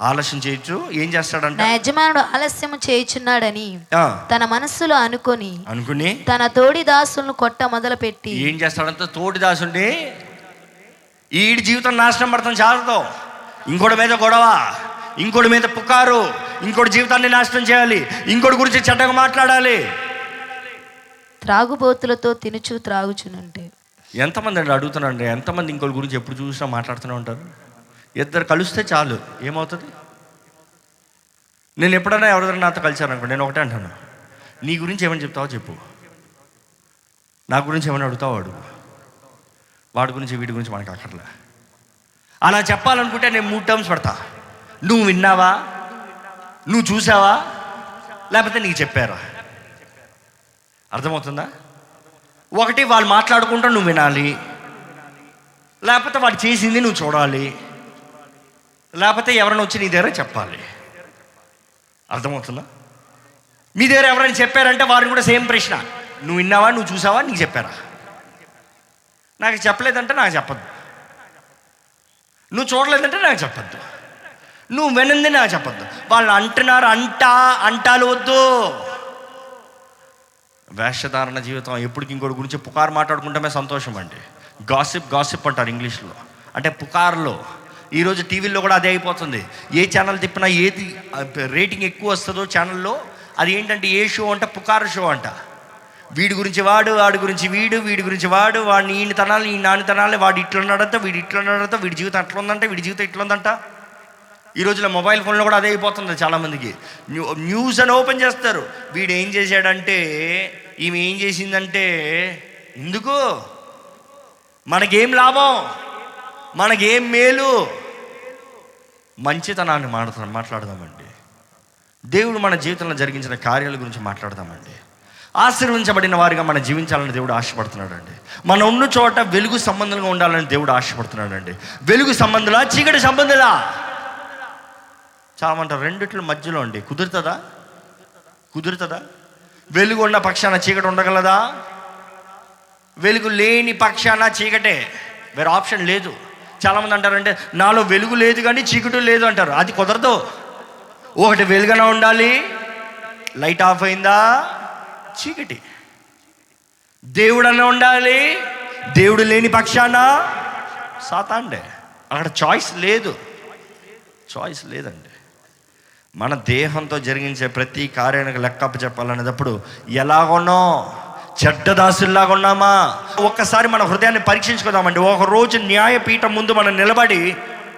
ఆలస్యం చేయొచ్చు. ఏం చేస్తాడంట? యజమానుడు ఆలస్యము చేయుచున్నాడని తన మనస్సులో అనుకొని అనుకుని తన తోడి దాసులను కొట్ట మొదలుపెట్టి ఏం చేస్తాడంటే? తోటి దాసుండి ఈడి జీవితం నాశనం పడతాం చాలతో ఇంకోటి మీద గొడవ ఇంకోటి మీద పుకారు ఇంకోటి జీవితాన్ని నాశనం చేయాలి ఇంకోటి గురించి చెడ్డగా మాట్లాడాలి. త్రాగుబోతులతో తినుచు త్రాగుచునుంటే. ఎంతమంది అండి అడుగుతున్నాండి ఎంతమంది ఇంకోటి గురించి ఎప్పుడు చూసినా మాట్లాడుతూనే ఉంటారు? ఇద్దరు కలిస్తే చాలు. ఏమవుతుంది? నేను ఎప్పుడైనా ఎవరిదైనా నాతో కలిశారనుకో నేను ఒకటే అంటాను. నీ గురించి ఏమని చెప్తావో చెప్పు. నా గురించి ఏమైనా అడుగుతావో అడుగు. వాడి గురించి వీడి గురించి మనకు అక్కర్లే. అలా చెప్పాలనుకుంటే నేను మూడు టర్మ్స్ పడతా. నువ్వు విన్నావా? నువ్వు చూసావా? లేకపోతే నీకు చెప్పారా? అర్థమవుతుందా? ఒకటి వాళ్ళు మాట్లాడుకుంటా నువ్వు వినాలి. లేకపోతే వాడు చేసింది నువ్వు చూడాలి. లేకపోతే ఎవరైనా వచ్చి నీ దగ్గర చెప్పాలి. అర్థమవుతుందా? మీ దగ్గర ఎవరైనా చెప్పారంటే వారిని కూడా సేమ్ ప్రశ్న. నువ్వు విన్నావా? నువ్వు చూసావా? నీకు చెప్పారా? నాకు చెప్పలేదంటే నాకు చెప్పద్దు. నువ్వు చూడలేదంటే నాకు చెప్పద్దు. నువ్వు వినంది నాకు చెప్పద్దు. వాళ్ళు అంటున్నారు అంటా అంటాలు వద్దు. వేషధారణ జీవితం ఎప్పటికి ఇంకోటి గురించి పుకారు మాట్లాడుకుంటామే సంతోషం అండి. గాసిప్ గాసిప్ అంటారు ఇంగ్లీష్లో. అంటే పుకార్లో. ఈరోజు టీవీలో కూడా అదే అయిపోతుంది. ఏ ఛానల్ తిప్పినా ఏది రేటింగ్ ఎక్కువ వస్తుందో ఛానల్లో అది ఏంటంటే ఏ షో అంట పుకారు షో అంట. వీడి గురించి వాడు వాడి గురించి వీడు వీడి గురించి వాడు వాడిని ఈయన తనాలి ఈ నాని తనాలి వాడు ఇట్లా ఉన్నాడంట వీడు ఇట్లా ఉన్నాడంట వీడి జీవితం అట్లా ఉందంట వీడి జీవితం ఇట్లా ఉందంట ఈ రోజున మొబైల్ ఫోన్లో కూడా అదే అయిపోతుంది చాలామందికి. న్యూ న్యూస్ అని ఓపెన్ చేస్తారు. వీడు ఏం చేశాడంటే ఈమె ఏం చేసిందంటే ఎందుకు? మనకేం లాభం? మనకేం మేలు? మంచితనాన్ని మాట్లాడ మాట్లాడదామండి. దేవుడు మన జీవితంలో జరిగించిన కార్యాల గురించి మాట్లాడదామండి. ఆశీర్వించబడిన వారిగా మనం జీవించాలని దేవుడు ఆశపడుతున్నాడండి. మనం ఉన్న చోట వెలుగు సంబంధంగా ఉండాలని దేవుడు ఆశపడుతున్నాడండి. వెలుగు సంబంధులా చీకటి సంబంధులా? చామంటారు రెండిట్ల మధ్యలో అండి కుదురుతుందా? కుదురుతుందా? వెలుగు ఉన్న పక్షాన చీకటి ఉండగలదా? వెలుగు లేని పక్షాన చీకటే. వేరే ఆప్షన్ లేదు. చాలామంది అంటారంటే నాలో వెలుగు లేదు కానీ చీకటి లేదు అంటారు. అది కుదరదు. ఒకటి వెలుగన ఉండాలి. లైట్ ఆఫ్ అయిందా? చీకటి. దేవుడనే ఉండాలి. దేవుడు లేని పక్షాన? సాతాండే అక్కడ చాయిస్ లేదు. చాయిస్ లేదండి. మన దేహంతో జరిగించే ప్రతి కార్యానికి లెక్కప్ప చెప్పాలనేటప్పుడు ఎలాగున్నాం? చెడ్డ దాసుల్లాగా ఉన్నామా ఒక్కసారి మన హృదయాన్ని పరీక్షించుకుందామండి. ఒక రోజు న్యాయపీఠం ముందు మనం నిలబడి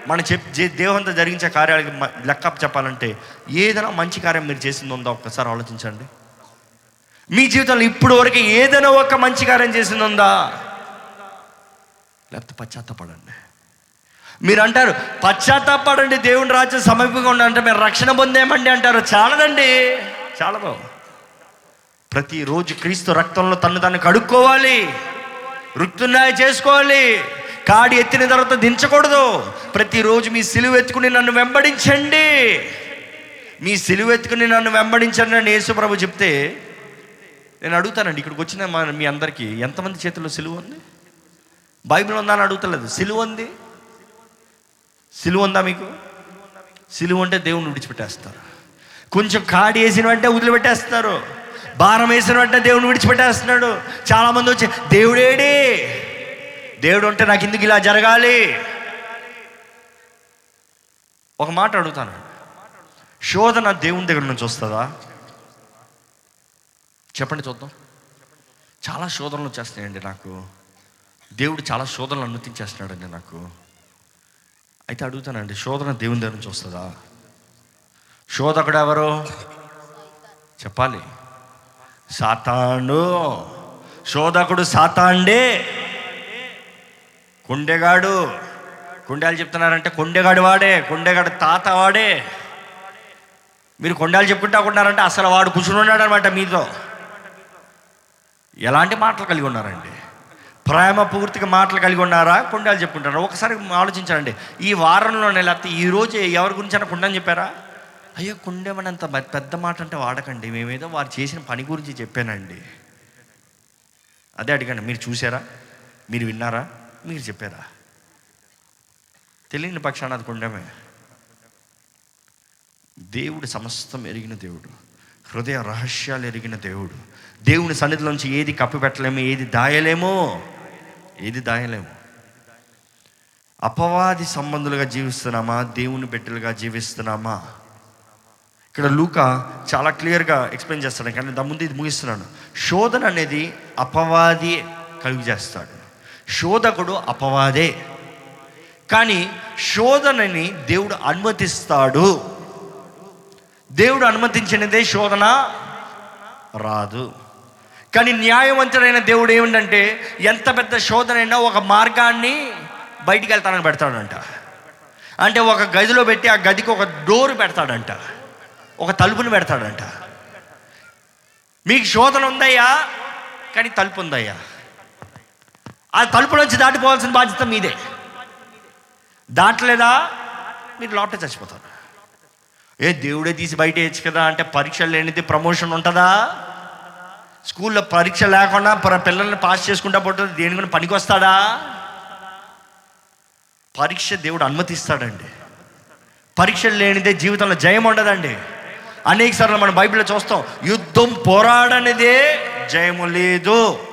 మనం చెప్ జే- దేహంతో జరిగించే కార్యాలకి లెక్కప్ప చెప్పాలంటే ఏదైనా మంచి కార్యం మీరు చేసింది ఉందా? ఒక్కసారి ఆలోచించండి. మీ జీవితంలో ఇప్పుడు వరకు ఏదైనా ఒక మంచి కార్యం చేసింది ఉందా? లేకపోతే పశ్చాత్తపడండి. మీరు అంటారు పశ్చాత్తాపడండి దేవుని రాజ్యం సమీపంగా ఉండంటే మీరు రక్షణ పొందేమండి అంటారు. చాలదండి. చాలదు ప్రతిరోజు క్రీస్తు రక్తంలో తను తను కడుక్కోవాలి రుక్తున్నాయి చేసుకోవాలి. కాడి ఎత్తిన తర్వాత దించకూడదు. ప్రతిరోజు మీ సిలువ ఎత్తుకుని నన్ను వెంబడించండి. మీ సిలువ ఎత్తుకుని నన్ను వెంబడించండి అని యేసుప్రభు చెప్తే నేను అడుగుతానండి ఇక్కడికి వచ్చిన మా- మీ అందరికీ ఎంతమంది చేతుల్లో సిలువ ఉంది? బైబిల్ ఉందా అని అడుగుతలేదు. సిలువ ఉంది? సిలువ ఉందా మీకు? సిలువ అంటే దేవుణ్ణి విడిచిపెట్టేస్తారు. కొంచెం కాడి వేసిన వెంటనే వదిలిపెట్టేస్తారు భారం వేసిన వెంటనే దేవుని విడిచిపెట్టేస్తున్నాడు. చాలామంది వచ్చి దేవుడేడి దేవుడు ఉంటే నాకు ఎందుకు ఇలా జరగాలి? ఒక మాట అడుగుతాను. శోధన దేవుని దగ్గర నుంచి వస్తుందా? చెప్పండి చూద్దాం. చాలా శోధనలు వచ్చేస్తున్నాయండి నాకు. దేవుడు చాలా శోధనలు అనుమతించేస్తున్నాడండి నాకు. అయితే అడుగుతానండి శోధన దేవుని దగ్గర నుంచి వస్తుందా? శోధకుడు ఎవరు? చెప్పాలి. సాతాండు శోధకుడు సాతాండే కొండెగాడు. కొండేలు చెప్తున్నారంటే కొండెగాడు వాడే కొండెగాడు తాత వాడే. మీరు కొండాలు చెప్పుకుంటా ఉన్నారంటే అసలు వాడు కూర్చుని ఉన్నాడు అనమాట మీతో. ఎలాంటి మాటలు కలిగి ఉన్నారండి? ప్రేమ పూర్తిగా మాటలు కలిగి ఉన్నారా? కొండలు చెప్పుకుంటారా? ఒకసారి ఆలోచించండి. ఈ వారంలోనే లేకపోతే ఈ రోజు ఎవరి గురించి అయినా కుండని చెప్పారా? అయ్యో కుండేమనంత అంత పెద్ద మాట అంటే వాడకండి. మేమేదో వారు చేసిన పని గురించి చెప్పానండి. అదే అడిగండి మీరు చూసారా మీరు విన్నారా? మీరు చెప్పారా? తెలియని పక్షాన అది కుండమే. దేవుడు సమస్తం ఎరిగిన దేవుడు. హృదయ రహస్యాలు ఎరిగిన దేవుడు. దేవుని సన్నిధిలోంచి ఏది కప్పిపెట్టలేము ఏది దాయలేమో ఏది దాయలేము. అపవాది సంబంధులుగా జీవిస్తున్నామా? దేవుని బిడ్డలుగా జీవిస్తున్నామా? ఇక్కడ లూక చాలా క్లియర్గా ఎక్స్ప్లెయిన్ చేస్తాడు కానీ దాని ముందు ఇది ముగిస్తున్నాను. శోధన అనేది అపవాది కలుగు చేస్తాడు. శోధకుడు అపవాదే. కానీ శోధనని దేవుడు అనుమతిస్తాడు. దేవుడు అనుమతించినదే శోధన రాదు. కానీ న్యాయవంతుడైన దేవుడు ఏమిటంటే ఎంత పెద్ద శోధనైనా ఒక మార్గాన్ని బయటికి వెళ్తానని పెడతాడంట. అంటే ఒక గదిలో పెట్టి ఆ గదికి ఒక డోర్ పెడతాడంట. ఒక తలుపుని పెడతాడంట. మీకు శోధన ఉందయ్యా? కానీ తలుపు ఉందయ్యా. ఆ తలుపు నుంచి దాటిపోవాల్సిన బాధ్యత మీదే. దాటలేదా? మీరు లోపల చచ్చిపోతారు. ఏ దేవుడే తీసి బయట వేయచ్చు కదా అంటే పరీక్షలు లేనిది ప్రమోషన్ ఉంటుందా? స్కూల్లో పరీక్ష లేకుండా పిల్లల్ని పాస్ చేసుకుంటా పోతుంది దేని కూడా పనికి వస్తాడా పరీక్ష దేవుడు అనుమతిస్తాడండి. పరీక్షలు లేనిదే జీవితంలో జయం ఉండదండి. అనేక సార్లు మనం బైబిల్లో చూస్తాం యుద్ధం పోరాడనిదే జయము లేదు.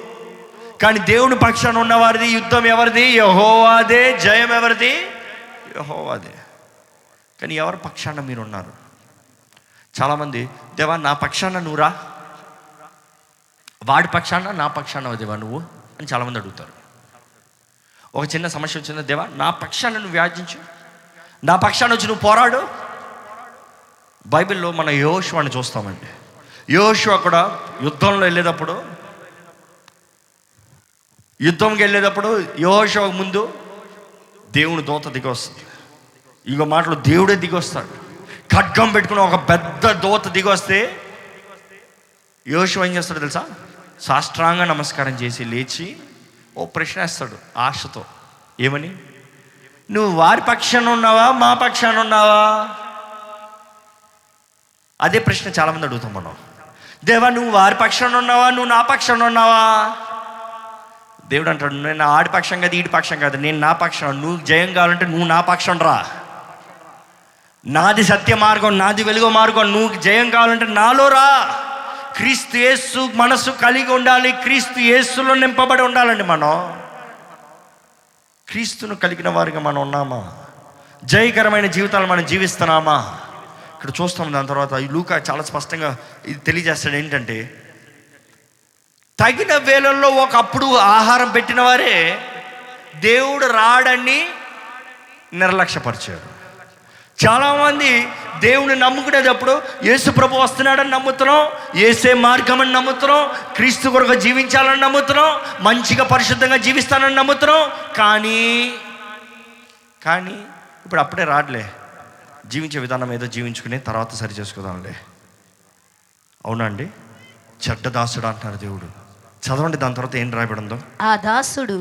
కానీ దేవుని పక్షాన ఉన్నవారిది యుద్ధం ఎవరిది? యహోవాదే. జయం ఎవరిది? యహోవాదే. కానీ ఎవరి పక్షాన మీరు ఉన్నారు? చాలామంది దేవా నా పక్షాన నువ్వురా? వాడి పక్షాన నా పక్షాన దేవా నువ్వు అని చాలామంది అడుగుతారు. ఒక చిన్న సమస్య వచ్చింది దేవా నా పక్షాన నువ్వు వ్యాధించు నా పక్షాన వచ్చి నువ్వు పోరాడు. బైబిల్లో మన యోషువాని చూస్తామండి. యోషువ కూడా యుద్ధంలో వెళ్ళేటప్పుడు యుద్ధంకి వెళ్ళేటప్పుడు యోషువ ముందు దేవుని దోత దిగి వస్తుంది ఇక మాటలు దేవుడే దిగి వస్తాడు ఖడ్గం పెట్టుకుని ఒక పెద్ద దోత దిగి వస్తే యోషువ ఏం చేస్తాడు తెలుసా? సాష్టాంగ నమస్కారం చేసి లేచి ఓ ప్రశ్న వేస్తాడు ఆశతో. ఏమని? నువ్వు వారి పక్షాన ఉన్నావా? మా పక్షాన ఉన్నావా? అదే ప్రశ్న చాలామంది అడుగుతాం మనం. దేవా నువ్వు వారి పక్షాన ఉన్నావా? నువ్వు నా పక్షాన ఉన్నావా? దేవుడు అంటాడు నేను ఆడి పక్షం కాదు ఈడి పక్షం కాదు. నేను నా పక్షం. నువ్వు జయం కావాలంటే నువ్వు నా పక్షం రా. నాది సత్య మార్గం నాది వెలుగు మార్గం. నువ్వు జయం కావాలంటే నాలో రా. క్రీస్తు యేసు మనసు కలిగి ఉండాలి క్రీస్తు యేసులో నింపబడి ఉండాలండి మనం. క్రీస్తును కలిగిన వారిగా మనం ఉన్నామా? జయకరమైన జీవితాలు మనం జీవిస్తున్నామా? ఇక్కడ చూస్తాం దాని తర్వాత ఈ చాలా స్పష్టంగా ఇది తెలియజేస్తాడు ఏంటంటే తగిన వేళల్లో ఒకప్పుడు ఆహారం పెట్టిన వారే దేవుడు రాడని నిర్లక్ష్యపరిచాడు. చాలామంది దేవుని నమ్ముకునేటప్పుడు యేసు ప్రభు వస్తున్నాడని నమ్ముతున్నాం ఏసే మార్గం అని నమ్ముతున్నాం క్రీస్తు కొరకు జీవించాలని నమ్ముతున్నాం మంచిగా పరిశుద్ధంగా జీవిస్తానని నమ్ముతున్నాం. కానీ కానీ ఇప్పుడు అప్పుడే రాడలే. జీవించే విధానం ఏదో జీవించుకుని తర్వాత సరి చేసుకుందాంలే. అవునండి చెడ్డ దాసుడు అంటున్నారు దేవుడు. చదవండి దాని తర్వాత ఏం రాయబడిందో? ఆ దాసుడు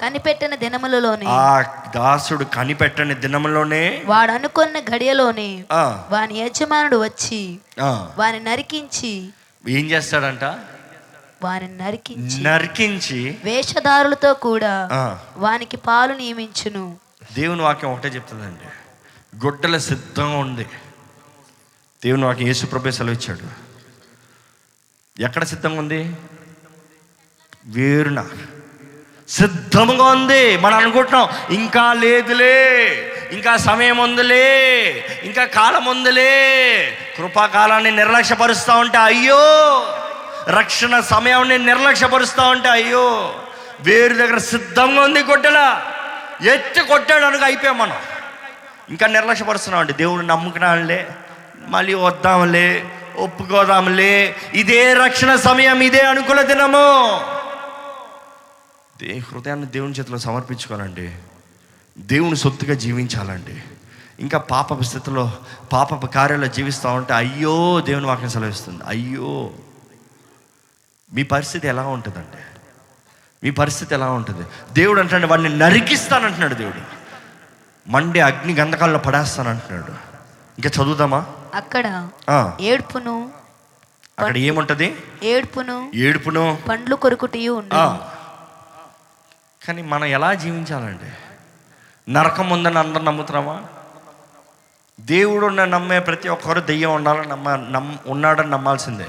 కనిపెట్టిన దినములలోనే ఆ దాసుడు కనిపెట్టని దినములోనే వాడు అనుకున్న గడియలోనే వాని యజమానుడు వచ్చి వాని నరికించి ఏం చేస్తాడంట? వాని నరికించి నరికించి వేషధారులతో కూడా వానికి పాలు నియమించును. దేవుని వాక్యం ఒకటే చెప్తుందండి. గొడ్డల సిద్ధంగా ఉంది. దేవుని వాక్యం యేసు ప్రభే సెలవు ఇచ్చాడు ఎక్కడ సిద్ధంగా ఉంది? వేరున? సిద్ధముగా ఉంది మనం అనుకుంటున్నాం ఇంకా లేదులే ఇంకా సమయం ఉందిలే ఇంకా కాలం ఉందిలే కృపాకాలాన్ని నిర్లక్ష్యపరుస్తూ ఉంటే అయ్యో రక్షణ సమయాన్ని నిర్లక్ష్యపరుస్తూ ఉంటే అయ్యో వేరు దగ్గర సిద్ధంగా ఉంది గొడ్డల ఎత్తి కొట్టాడు అనుక అయిపోయాం మనం. ఇంకా నిర్లక్ష్యపరుస్తున్నాం అండి దేవుడు నమ్ముకున్నాంలే మళ్ళీ వద్దాంలే ఒప్పుకోదాంలే ఇదే రక్షణ సమయం ఇదే అనుకున్న దినము. దే హృదయాన్ని దేవుని చేతిలో సమర్పించుకోవాలండి? దేవుని సొత్తుగా జీవించాలండి. ఇంకా పాపపు స్థితిలో పాపపు కార్యాల్లో జీవిస్తూ ఉంటే అయ్యో దేవుని వాక్యం సెలవిస్తుంది. అయ్యో. మీ పరిస్థితి ఎలా ఉంటుందండి? మీ పరిస్థితి ఎలా ఉంటుంది? దేవుడు అంటాడు వాడిని నరికిస్తానంటున్నాడు దేవుడు. మండే అగ్ని గంధకాల్లో పడేస్తానంటున్నాడు. ఇంకా చదువుదామా? అక్కడ ఏడ్పును అక్కడ ఏముంటది? ఏడ్పును ఏడుపును పండ్లు కొరుకుటియు. కానీ మనం ఎలా జీవించాలండి? నరకం ఉందని అందరు నమ్ముతున్నామా దేవుడున్న నమ్మే ప్రతి ఒక్కరు దెయ్యం ఉండాలని నమ్మ నమ్ ఉన్నాడని నమ్మాల్సిందే.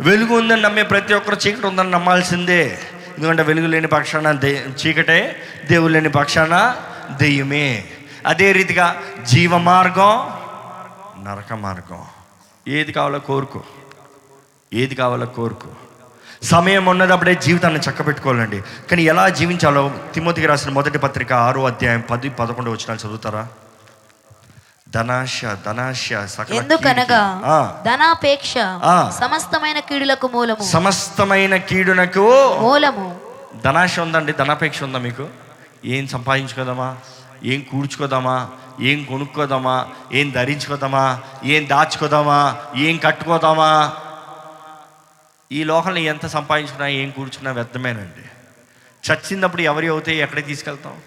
వెలుగు ఉందని నమ్మే ప్రతి ఒక్కరు చీకటి ఉందని నమ్మాల్సిందే. ఎందుకంటే వెలుగు లేని పక్షాన దే చీకటే దేవుడు లేని పక్షాన దెయ్యమే. అదే రీతిగా జీవ మార్గం నరక మార్గం. ఏది కావాలో కోరుకో. ఏది కావాలో కోరుకో. సమయం ఉన్నదప్పుడే జీవితాన్ని చక్కబెట్టుకోవాలండి. కానీ ఎలా జీవించాలో తిమోతికి రాసిన మొదటి పత్రిక ఆరో అధ్యాయం పది పదకొండు వచ్చిన చదువుతారా? ధనాశ ధనాశ సకల ఎందుకనగా? ధనాపేక్ష. సమస్తమైన కీడులకు మూలము. సమస్తమైన కీడునకు మూలము. ధనాశ ఉందండి ధనాపేక్ష ఉందా మీకు? ఏం సంపాదించుకోదామా? ఏం కూర్చుకోదామా ఏం కొనుక్కోదామా? ఏం ధరించుకోదామా? ఏం దాచుకోదామా? ఏం కట్టుకోదామా? ఈ లోకంలో ఎంత సంపాదించుకున్నా ఏం కూర్చున్నా వ్యర్థమేనండి. చచ్చినప్పుడు ఎవరి అవుతాయి ఎక్కడికి తీసుకెళ్తాం?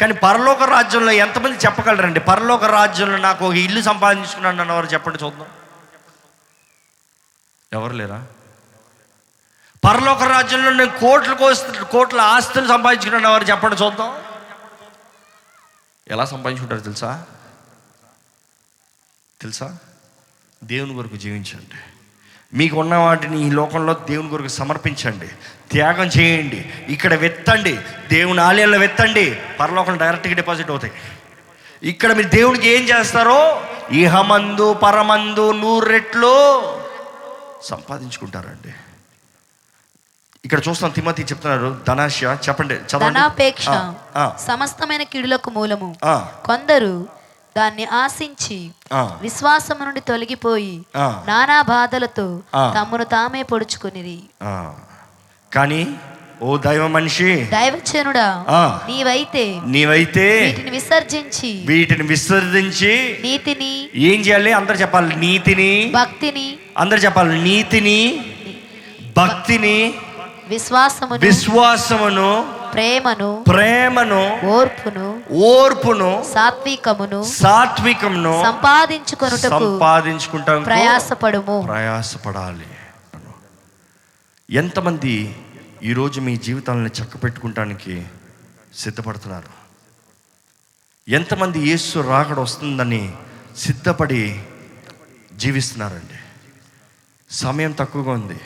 కానీ పరలోక రాజ్యంలో ఎంతమంది చెప్పగలరండి? పరలోక రాజ్యంలో నాకు ఒక ఇల్లు సంపాదించుకున్నాను అన్నవారు చెప్పండి చూద్దాం. ఎవరు లేరా? పరలోక రాజ్యంలో నేను కోట్లు కోస్తు కోట్ల ఆస్తులు సంపాదించుకున్నాను వారు చెప్పండి చూద్దాం. ఎలా సంపాదించుకుంటారు తెలుసా? తెలుసా? దేవుని కొరకు జీవించండి. మీకు ఉన్న వాటిని ఈ లోకంలో దేవుని కొరకు సమర్పించండి. త్యాగం చేయండి. ఇక్కడ వెత్తండి. దేవుని ఆలయంలో వెత్తండి. పరలోకం డైరెక్ట్గా డిపాజిట్ అవుతాయి. ఇక్కడ మీరు దేవునికి ఏం చేస్తారో? ఇహమందు పరమందు నూరు రెట్లు సంపాదించుకుంటారండి. ఇక్కడ చూస్తాం తిమ్మతి చెప్తున్నారు ధనాశ చెప్పండి ధనాపేక్ష సమస్తమైన కీడులకు మూలము. కొందరు దాన్ని ఆశించి. విశ్వాసము నుండి తొలగిపోయి. నానా బాధలతో ఆ. తమ్మును తామే పొడుచుకునిరి ఆ. కానీ ఓ దైవ మనిషి దైవచనుడా. నీవైతే నీవైతే వీటిని విసర్జించి వీటిని విసర్జించి నీతిని ఏం చేయాలి అందరు చెప్పాలి నీతిని భక్తిని అందరు చెప్పాలి నీతిని భక్తిని విశ్వాసమును విశ్వాసమును ప్రేమను ప్రేమను ఓర్పును ఓర్పును సాత్వికమును సాత్వికమును సంపాదించుకొనుటకు సంపాదించుకుంటాం. ప్రయాసపడుము. ప్రయాసపడాలి. ఎంతమంది ఈరోజు మీ జీవితాలను చక్కపెట్టుకుంటానికి సిద్ధపడుతున్నారు? ఎంతమంది యేసు రాకడ వస్తుందని సిద్ధపడి జీవిస్తున్నారండి? సమయం తక్కువగా ఉంది.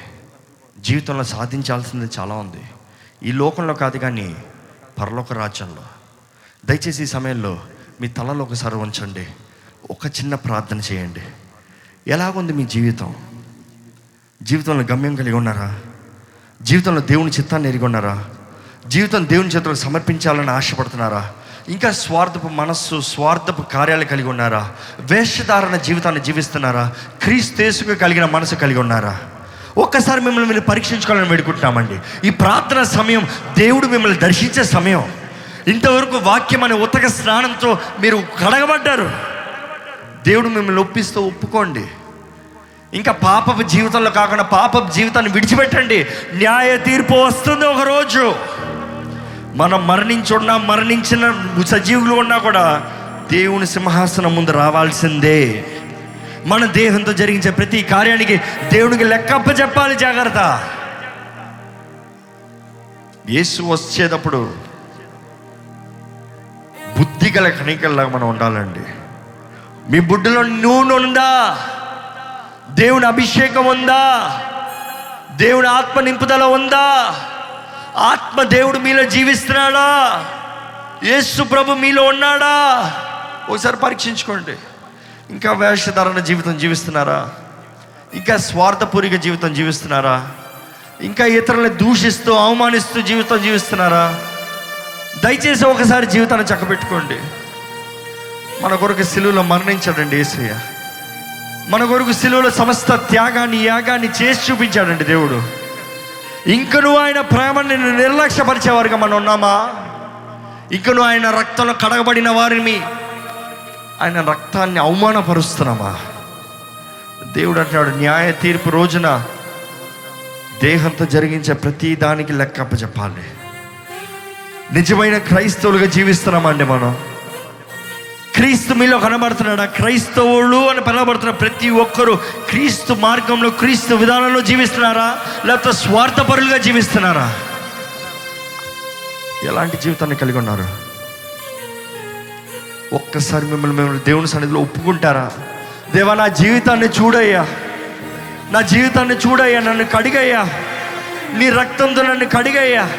జీవితంలో సాధించాల్సింది చాలా ఉంది. ఈ లోకంలో కాదు కానీ పరలోక రాజ్యంలో. దయచేసి ఈ సమయంలో మీ తలలో ఒకసారి ఉంచండి ఒక చిన్న ప్రార్థన చేయండి. ఎలాగుంది మీ జీవితం? జీవితంలో గమ్యం కలిగి ఉన్నారా? జీవితంలో దేవుని చిత్తాన్ని ఎరిగి ఉన్నారా? జీవితం దేవుని చేతులకు సమర్పించాలని ఆశపడుతున్నారా? ఇంకా స్వార్థపు మనస్సు స్వార్థపు కార్యాలు కలిగి ఉన్నారా? వేషధారణ జీవితాన్ని జీవిస్తున్నారా? క్రీస్తేసుకు కలిగిన మనసు కలిగి ఉన్నారా? ఒక్కసారి మిమ్మల్ని మీరు పరీక్షించుకోవాలని వేడుకుంటున్నామండి. ఈ ప్రార్థన సమయం దేవుడు మిమ్మల్ని దర్శించే సమయం. ఇంతవరకు వాక్యం అనే ఉతక స్నానంతో మీరు కడగబడ్డారు. దేవుడు మిమ్మల్ని ఒప్పిస్తూ ఒప్పుకోండి. ఇంకా పాపపు జీవితంలో కాకుండా పాపపు జీవితాన్ని విడిచిపెట్టండి. న్యాయ తీర్పు వస్తుంది ఒకరోజు. మనం మరణించున్నా మరణించిన సజీవులు ఉన్నా కూడా దేవుని సింహాసనం ముందు రావాల్సిందే. మన దేహంతో జరిగించే ప్రతి కార్యానికి దేవునికి లెక్కప్ప చెప్పాలి జాగ్రత్త. యేసు వచ్చేటప్పుడు బుద్ధి గల కణికల్లాగా మనం ఉండాలండి. మీ బుడ్డలో నూనె ఉందా? దేవుని అభిషేకం ఉందా? దేవుని ఆత్మ నింపుదల ఉందా? ఆత్మ దేవుడు మీలో జీవిస్తున్నాడా? యేసు ప్రభు మీలో ఉన్నాడా? ఒకసారి పరీక్షించుకోండి. ఇంకా వేషధారణ జీవితం జీవిస్తున్నారా? ఇంకా స్వార్థపూరిక జీవితం జీవిస్తున్నారా? ఇంకా ఇతరులను దూషిస్తూ అవమానిస్తూ జీవితం జీవిస్తున్నారా? దయచేసి ఒకసారి జీవితాన్ని చక్కబెట్టుకోండి. మన కొరకు సిలువలో మరణించాడండి యేసయ్య. మన కొరకు సిలువలో సమస్త త్యాగాన్ని యాగాన్ని చేసి చూపించాడండి దేవుడు. ఇంకను ఆయన ప్రేమని నిర్లక్ష్యపరిచేవారుగా మనం ఉన్నామా? ఇంకను ఆయన రక్తంలో కడగబడిన వారిని ఆయన రక్తాన్ని అవమానపరుస్తున్నామా? దేవుడు అంటున్నాడు న్యాయ తీర్పు రోజున దేహంతో జరిగించే ప్రతి దానికి లెక్కప్ప చెప్పాలి నిజమైన క్రైస్తవులుగా జీవిస్తున్నామండి మనం? క్రీస్తు మీలో కనబడుతున్నాడా? క్రైస్తవులు అని పిలవబడుతున్న ప్రతి ఒక్కరూ క్రీస్తు మార్గంలో క్రీస్తు విధానంలో జీవిస్తున్నారా? లేకపోతే స్వార్థపరులుగా జీవిస్తున్నారా? ఎలాంటి జీవితాన్ని కలిగి ఉన్నారు? ఒక్కసారి మిమ్మల్ని మిమ్మల్ని దేవుని సన్నిధిలో ఒప్పుకుంటారా? దేవా నా జీవితాన్ని చూడయ్యా. నా జీవితాన్ని చూడయ్యా నన్ను కడిగయ్యా. నీ రక్తంతో నన్ను కడిగయ్యా.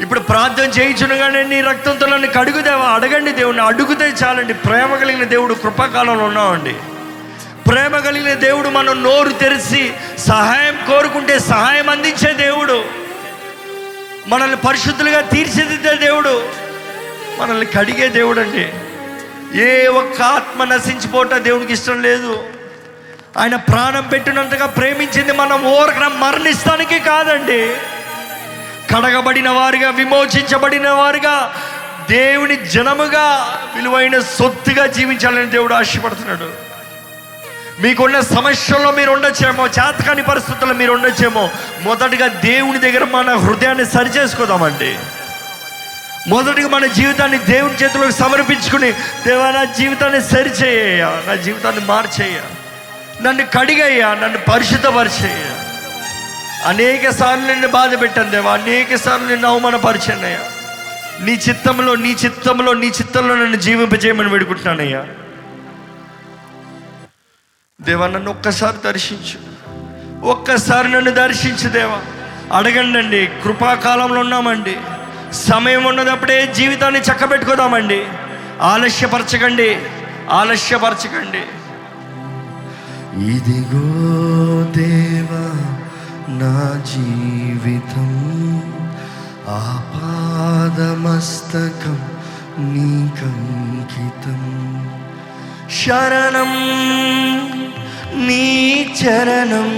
ఇప్పుడు ప్రార్థన చేయించునుగానే నీ రక్తంతో నన్ను కడుగుదేవా అడగండి దేవుడిని అడుగుతే చాలండి. ప్రేమ కలిగిన దేవుడు కృపాకాలంలో ఉన్నామండి ప్రేమ కలిగిన దేవుడు మనం నోరు తెరిచి సహాయం కోరుకుంటే సహాయం అందించే దేవుడు. మనల్ని పరిశుద్ధులుగా తీర్చిదిద్దే దేవుడు. మనల్ని కడిగే దేవుడు అండి ఏ ఒక్క ఆత్మ నశించిపోవటం దేవునికి ఇష్టం లేదు. ఆయన ప్రాణం పెట్టినంతగా ప్రేమించింది మనం ఓరకన మరణిస్తానికి కాదండి. కడగబడిన వారుగా విమోచించబడిన వారుగా దేవుని జనముగా విలువైన సొత్తుగా జీవించాలని దేవుడు ఆశపడుతున్నాడు. మీకున్న సమస్యల్లో మీరు ఉండొచ్చేమో చేతకాని పరిస్థితుల్లో మీరు ఉండొచ్చేమో మొదటిగా దేవుని దగ్గర మన హృదయాన్ని సరిచేసుకోదామండి. మొదటిగా మన జీవితాన్ని దేవుని చేతులకు సమర్పించుకుని దేవా నా జీవితాన్ని సరిచేయ నా జీవితాన్ని మార్చేయ నన్ను కడిగయ్యా నన్ను పరిశుద్ధపరిచేయ అనేక సార్లు నిన్ను బాధ పెట్టాను దేవా అనేక సార్లు నిన్ను అవమానపరిచానయ్యా నీ చిత్తంలో నీ చిత్తంలో నీ చిత్తంలో నన్ను జీవింపజేయమని వేడుకుంటున్నానయ్యా. దేవా నన్ను ఒక్కసారి దర్శించు. ఒక్కసారి నన్ను దర్శించు దేవా. అడగండి కృపాకాలంలో ఉన్నామండి. సమయం ఉన్నదప్పుడే జీవితాన్ని చక్కబెట్టుకోదామండి. ఆలస్యపరచకండి ఆలస్యపరచకండి. ఇదిగో దేవా నా జీవితం ఆపాదమస్తకం నీకంకితం శరణం నీ చరణం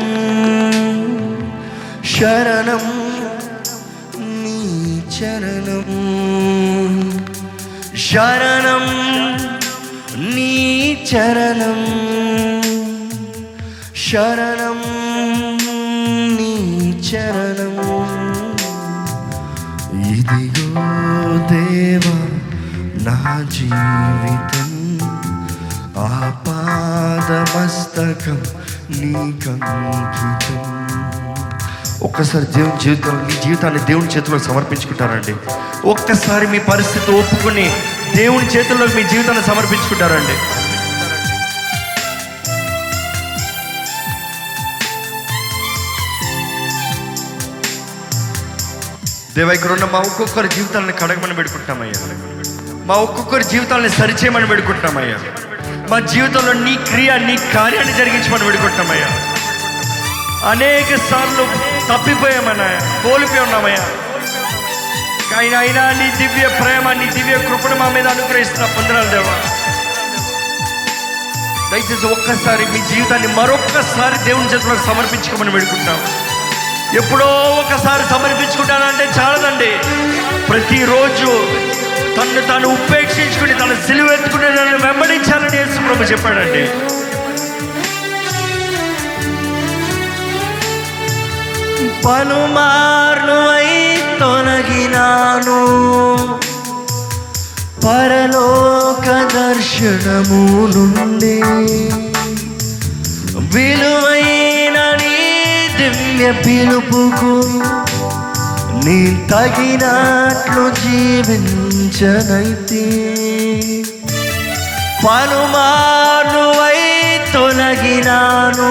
శరణం. చరణం. శరణం నీ చరణం. శరణం నీ చరణం. ఇదిగో దేవా నా జీవితం ఆపాదమస్తకం నీకంకితం ఒక్కసారి దేవుని జీవితంలో మీ జీవితాన్ని దేవుని చేతిలో సమర్పించుకుంటారండి. ఒక్కసారి మీ పరిస్థితి ఒప్పుకొని దేవుని చేతుల్లో మీ జీవితాన్ని సమర్పించుకుంటారండి. దేవ ఇక్కడ ఉన్న మా ఒక్కొక్కరి జీవితాలను కడగమని పెడుకుంటామయ్యా. మా ఒక్కొక్కరి జీవితాలను సరిచేయమని పెడుకుంటామయ్యా. మా జీవితంలో నీ క్రియ నీ కార్యాన్ని జరిగించమని పెడుకుంటామయ్యా. అనేక సార్లు తప్పిపోయామన్నా కోల్పోయి ఉన్నామయ్యా కానీ అయినా నీ దివ్య ప్రేమ నీ దివ్య కృపణ మా మీద అనుగ్రహిస్తున్న పొందనాలు దేవా. దయచేసి ఒక్కసారి మీ జీవితాన్ని మరొక్కసారి దేవుని చేతులకు సమర్పించుకోమని పెడుకుంటాం ఎప్పుడో ఒకసారి సమర్పించుకుంటానంటే చాలదండి. ప్రతిరోజు తను తాను ఉపేక్షించుకుని తన సిలువ ఎత్తుకుని నన్ను వెంబడించాలని యేసు ప్రభు చెప్పాడండి. పలుమార్లు అయి తొలగినాను. పరలోక దర్శనము నుండి విలువైన నీ దివ్య పిలుపుకు నీ తగినట్లు జీవించనైతే. పలుమార్లు అయి తొలగినాను.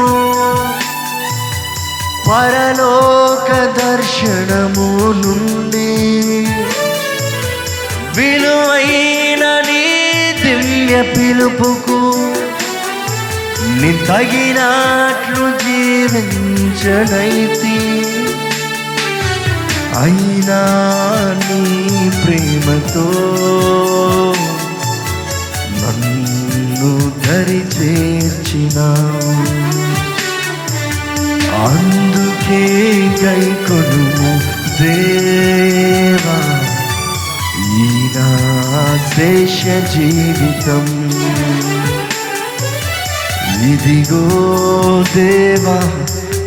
పరలోక దర్శనము నుండి విలువైన నీ దివ్య పిలుపుకు నీ తగినట్లు జీవించనైతి. అయినా నీ ప్రేమతో నన్ను ధరి చేర్చినావు అందుకే గై కొనుము దేవా. ఈ నా శేష జీవితం. ఇదిగో దేవా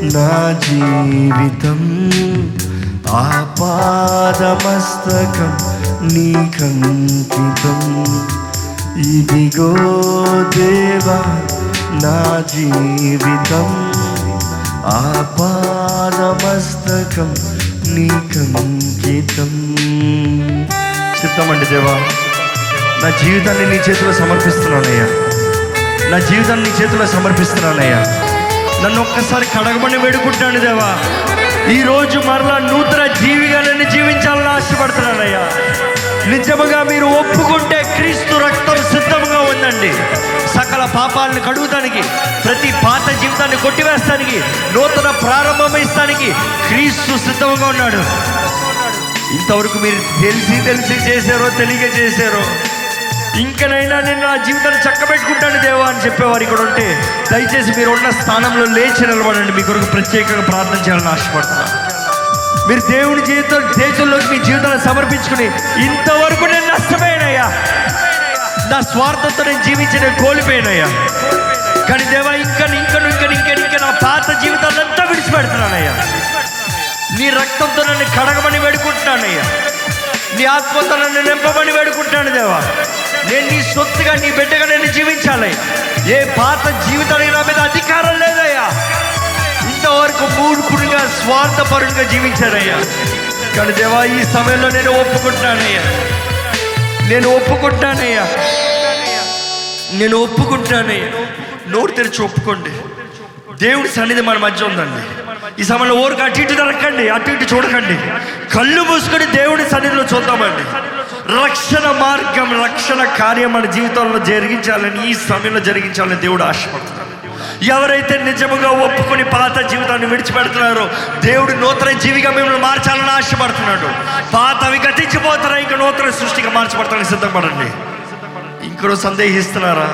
నా జీవితం. ఆపాదమస్తకం నీకంకితం ఇదిగో దేవా నా జీవితం. ఆపాదమస్తకం నీకంకితం. చిత్తమండి దేవా నా జీవితాన్ని నీ చేతిలో సమర్పిస్తున్నానయ్యా. నా జీవితాన్ని నీ చేతిలో సమర్పిస్తున్నానయ్యా. నన్ను ఒక్కసారి కడగమని వేడుకుంటాను దేవా. ఈరోజు మరలా నూతన జీవిగా నన్ను జీవించాలని ఆశపడుతున్నానయ్యా. నిజముగా మీరు ఒప్పుకుంటే క్రీస్తు రక్తం సిద్ధంగా ఉందండి సకల పాపాలను కడుగుతానికి ప్రతి పాత జీవితాన్ని కొట్టివేస్తానికి నూతన ప్రారంభమిస్తానికి క్రీస్తు సిద్ధంగా ఉన్నాడు. ఇంతవరకు మీరు తెలిసి తెలిసి చేశారో తెలియక చేశారో ఇంకనైనా నేను నా జీవితాన్ని చక్కబెట్టుకుంటాను దేవా అని చెప్పేవారు ఇక్కడ ఉంటే దయచేసి మీరు ఉన్న స్థానంలో లేచి నిలబడండి. మీ కొరకు ప్రత్యేకంగా ప్రార్థన చేయాలని ఆశపడుతున్నాను. మీరు దేవుని జీవితం చేతుల్లోకి మీ జీవితాన్ని సమర్పించుకుని ఇంతవరకు నేను నష్టపోయానయ్యా. నా స్వార్థంతో నేను జీవించి నేను కోల్పోయానయ్యా. కానీ దేవా ఇంకా ఇంకా ఇంకా ఇంకా ఇంకా నా పాత జీవితాన్ని అంతా విడిచిపెడుతున్నానయ్యా. నీ రక్తంతో నన్ను కడగమని వేడుకుంటున్నానయ్యా. నీ ఆత్మతో నన్ను నింపమని వేడుకుంటున్నాను దేవా. నేను నీ సొత్తుగా నీ బిడ్డగా నేను జీవించాలి. ఏ పాత జీవితానికి నా మీద అధికారం లేదయ్యా. ఇంతవరకు మూర్ఖుడిగా స్వార్థపరుడిగా జీవించాడయ్యా. కానీ దేవా ఈ సమయంలో నేను ఒప్పుకుంటున్నానయ్యా. నేను ఒప్పుకుంటున్నానయ్యా. నేను ఒప్పుకుంటున్నానయ్యా. నోరు తెరిచి ఒప్పుకోండి. దేవుడి సన్నిధి మన మధ్య ఉందండి. ఈ సమయంలో ఊరికి అటు ఇటు దొరకండి అటు ఇటు చూడకండి. కళ్ళు మూసుకొని దేవుడి సన్నిధిలో చూద్దామండి. రక్షణ మార్గం రక్షణ కార్యం మన జీవితంలో జరిగించాలని ఈ సమయంలో జరిగించాలని దేవుడు ఆశపడుతున్నాడు. ఎవరైతే నిజముగా ఒప్పుకొని పాత జీవితాన్ని విడిచిపెడుతున్నారో దేవుడు నూతన జీవిగా మిమ్మల్ని మార్చాలని ఆశపడుతున్నాడు. పాతవి గతించిపోతారా ఇంకా నూతన సృష్టిగా మార్చబడతానికి సిద్ధపడండి. ఇంకనో సందేహిస్తున్నారా?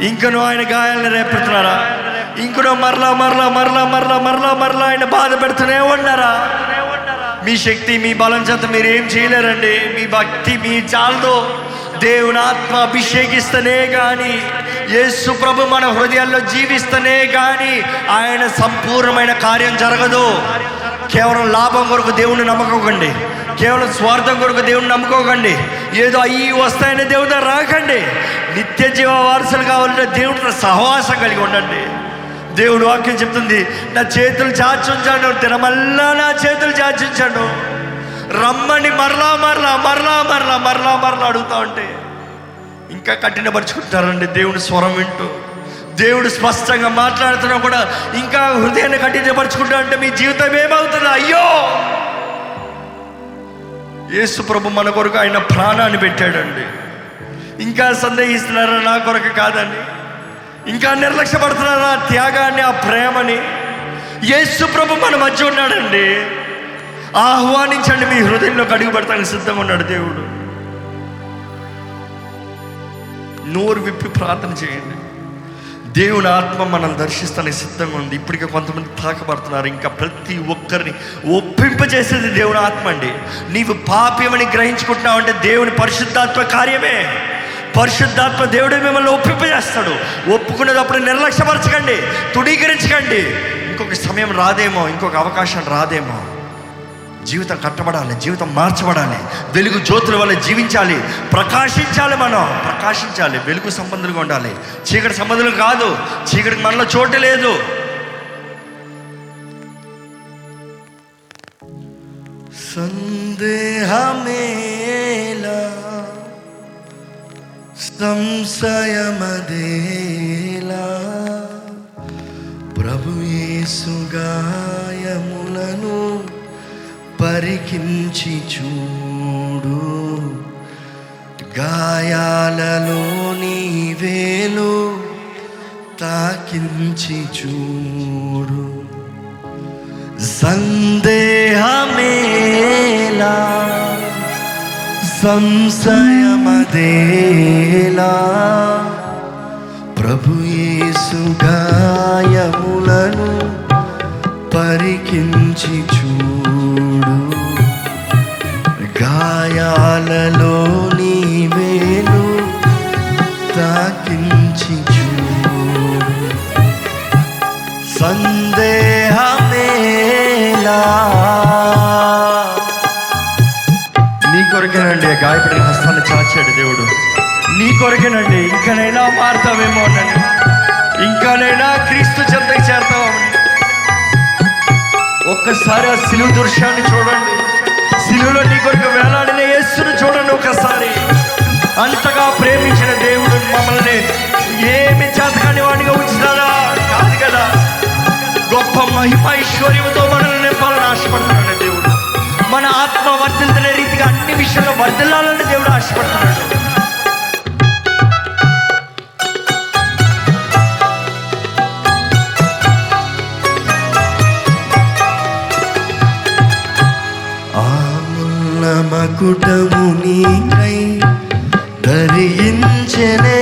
ఇంకనో ఆయన గాయాలను రేపుతున్నారా ఇంకనో మరలా మరలా మరలా మరలా మరలా మరలా ఆయన బాధ పెడుతూనే ఉన్నారా? మీ శక్తి మీ బలం చేత మీరు ఏం చేయలేరండి? మీ భక్తి మీ చాలదు దేవుని ఆత్మ అభిషేకిస్తేనే కానీ యేసు ప్రభు మన హృదయాల్లో జీవిస్తేనే కానీ ఆయన సంపూర్ణమైన కార్యం జరగదు. కేవలం లాభం కొరకు దేవుని నమ్మకోకండి. కేవలం స్వార్థం కొరకు దేవుని నమ్ముకోకండి. ఏదో అయ్యి వస్తాయని దేవుని రాకండి. నిత్య జీవ వారసులు కావాలంటే దేవుడితో సహవాసం కలిగి ఉండండి. దేవుడు వాక్యం చెప్తుంది నా చేతులు చాచుంచాను తినమల్లా నా చేతులు చాచుంచాను. రమ్మని మరలా మరలా మరలా మరలా మరలా మరలా అడుగుతా ఉంటే ఇంకా కఠినపరుచుకుంటారండి దేవుని స్వరం వింటూ దేవుడు స్పష్టంగా మాట్లాడుతున్నా కూడా ఇంకా హృదయాన్ని కఠినపరుచుకుంటా అంటే మీ జీవితం ఏమవుతుంది? అయ్యో! యేసు ప్రభు మన కొరకు ఆయన ప్రాణాన్ని పెట్టాడండి. ఇంకా సందేహిస్తున్నారా? నా కొరకు కాదని ఇంకా నిర్లక్ష్యపడుతున్నారా? త్యాగాన్ని ఆ ప్రేమని? యేసు ప్రభు మన మధ్య ఉన్నాడండి. ఆహ్వానించండి మీ హృదయంలోకి అడుగు పెడతానికి సిద్ధంగా ఉన్నాడు దేవుడు. నోరు విప్పి ప్రార్థన చేయండి. దేవుని ఆత్మ మనల్ని దర్శిస్తానికి సిద్ధంగా ఉంది. ఇప్పటికే కొంతమంది తాకబడుతున్నారు. ఇంకా ప్రతి ఒక్కరిని ఒప్పింపజేసేది దేవుని ఆత్మ అండి. నీవు పాప్యమని గ్రహించుకుంటున్నావు అంటే దేవుని పరిశుద్ధాత్మ కార్యమే. పరిశుద్ధాత్మ దేవుడే మిమ్మల్ని ఒప్పింపజేస్తాడు. ఒప్పుకునేటప్పుడు నిర్లక్ష్యపరచకండి. తుడీకరించకండి ఇంకొక సమయం రాదేమో ఇంకొక అవకాశం రాదేమో. జీవితం కట్టబడాలి జీవితం మార్చబడాలి. వెలుగు జ్యోతుల వల్ల జీవించాలి. ప్రకాశించాలి మనం. ప్రకాశించాలి. వెలుగు సంబంధులుగా ఉండాలి. చీకటి సంబంధులు కాదు. చీకటికి మనలో చోటు లేదు. సందేహమేలా సంశయమదేలా ప్రభు యేసు గాయములను పరికించి చూడు. గాయాలలో నీ వేలు తాకించి చూడు. సందేహమేలా సంశయమదేలా మార్చాడు దేవుడు. నీ కొరకేనండి ఇంకనైనా మారుతావేమో అనండి ఇంకానైనా క్రీస్తు చెంతకి చేరతామని ఒక్కసారి ఆ సిలువు దృశ్యాన్ని చూడండి. సిలువులో నీ కొరకు వేలాడిన యేసును చూడండి ఒకసారి అంతగా ప్రేమించిన దేవుడు మమ్మల్ని ఏమి చేతకాని వాడిగా ఉంచుతారా కాదు కదా. గొప్ప మహిమ ఐశ్వర్యంతో మనల్ని నింపాలని ఆశపడుతున్నాడు. మన ఆత్మ వర్ధిల్తున్న రీతిగా అన్ని విషయంలో వర్ధిల్లాలని దేవుడు ఆశపడుతున్నాడు. ఆమున్న మకుటము నీకై ధరించనే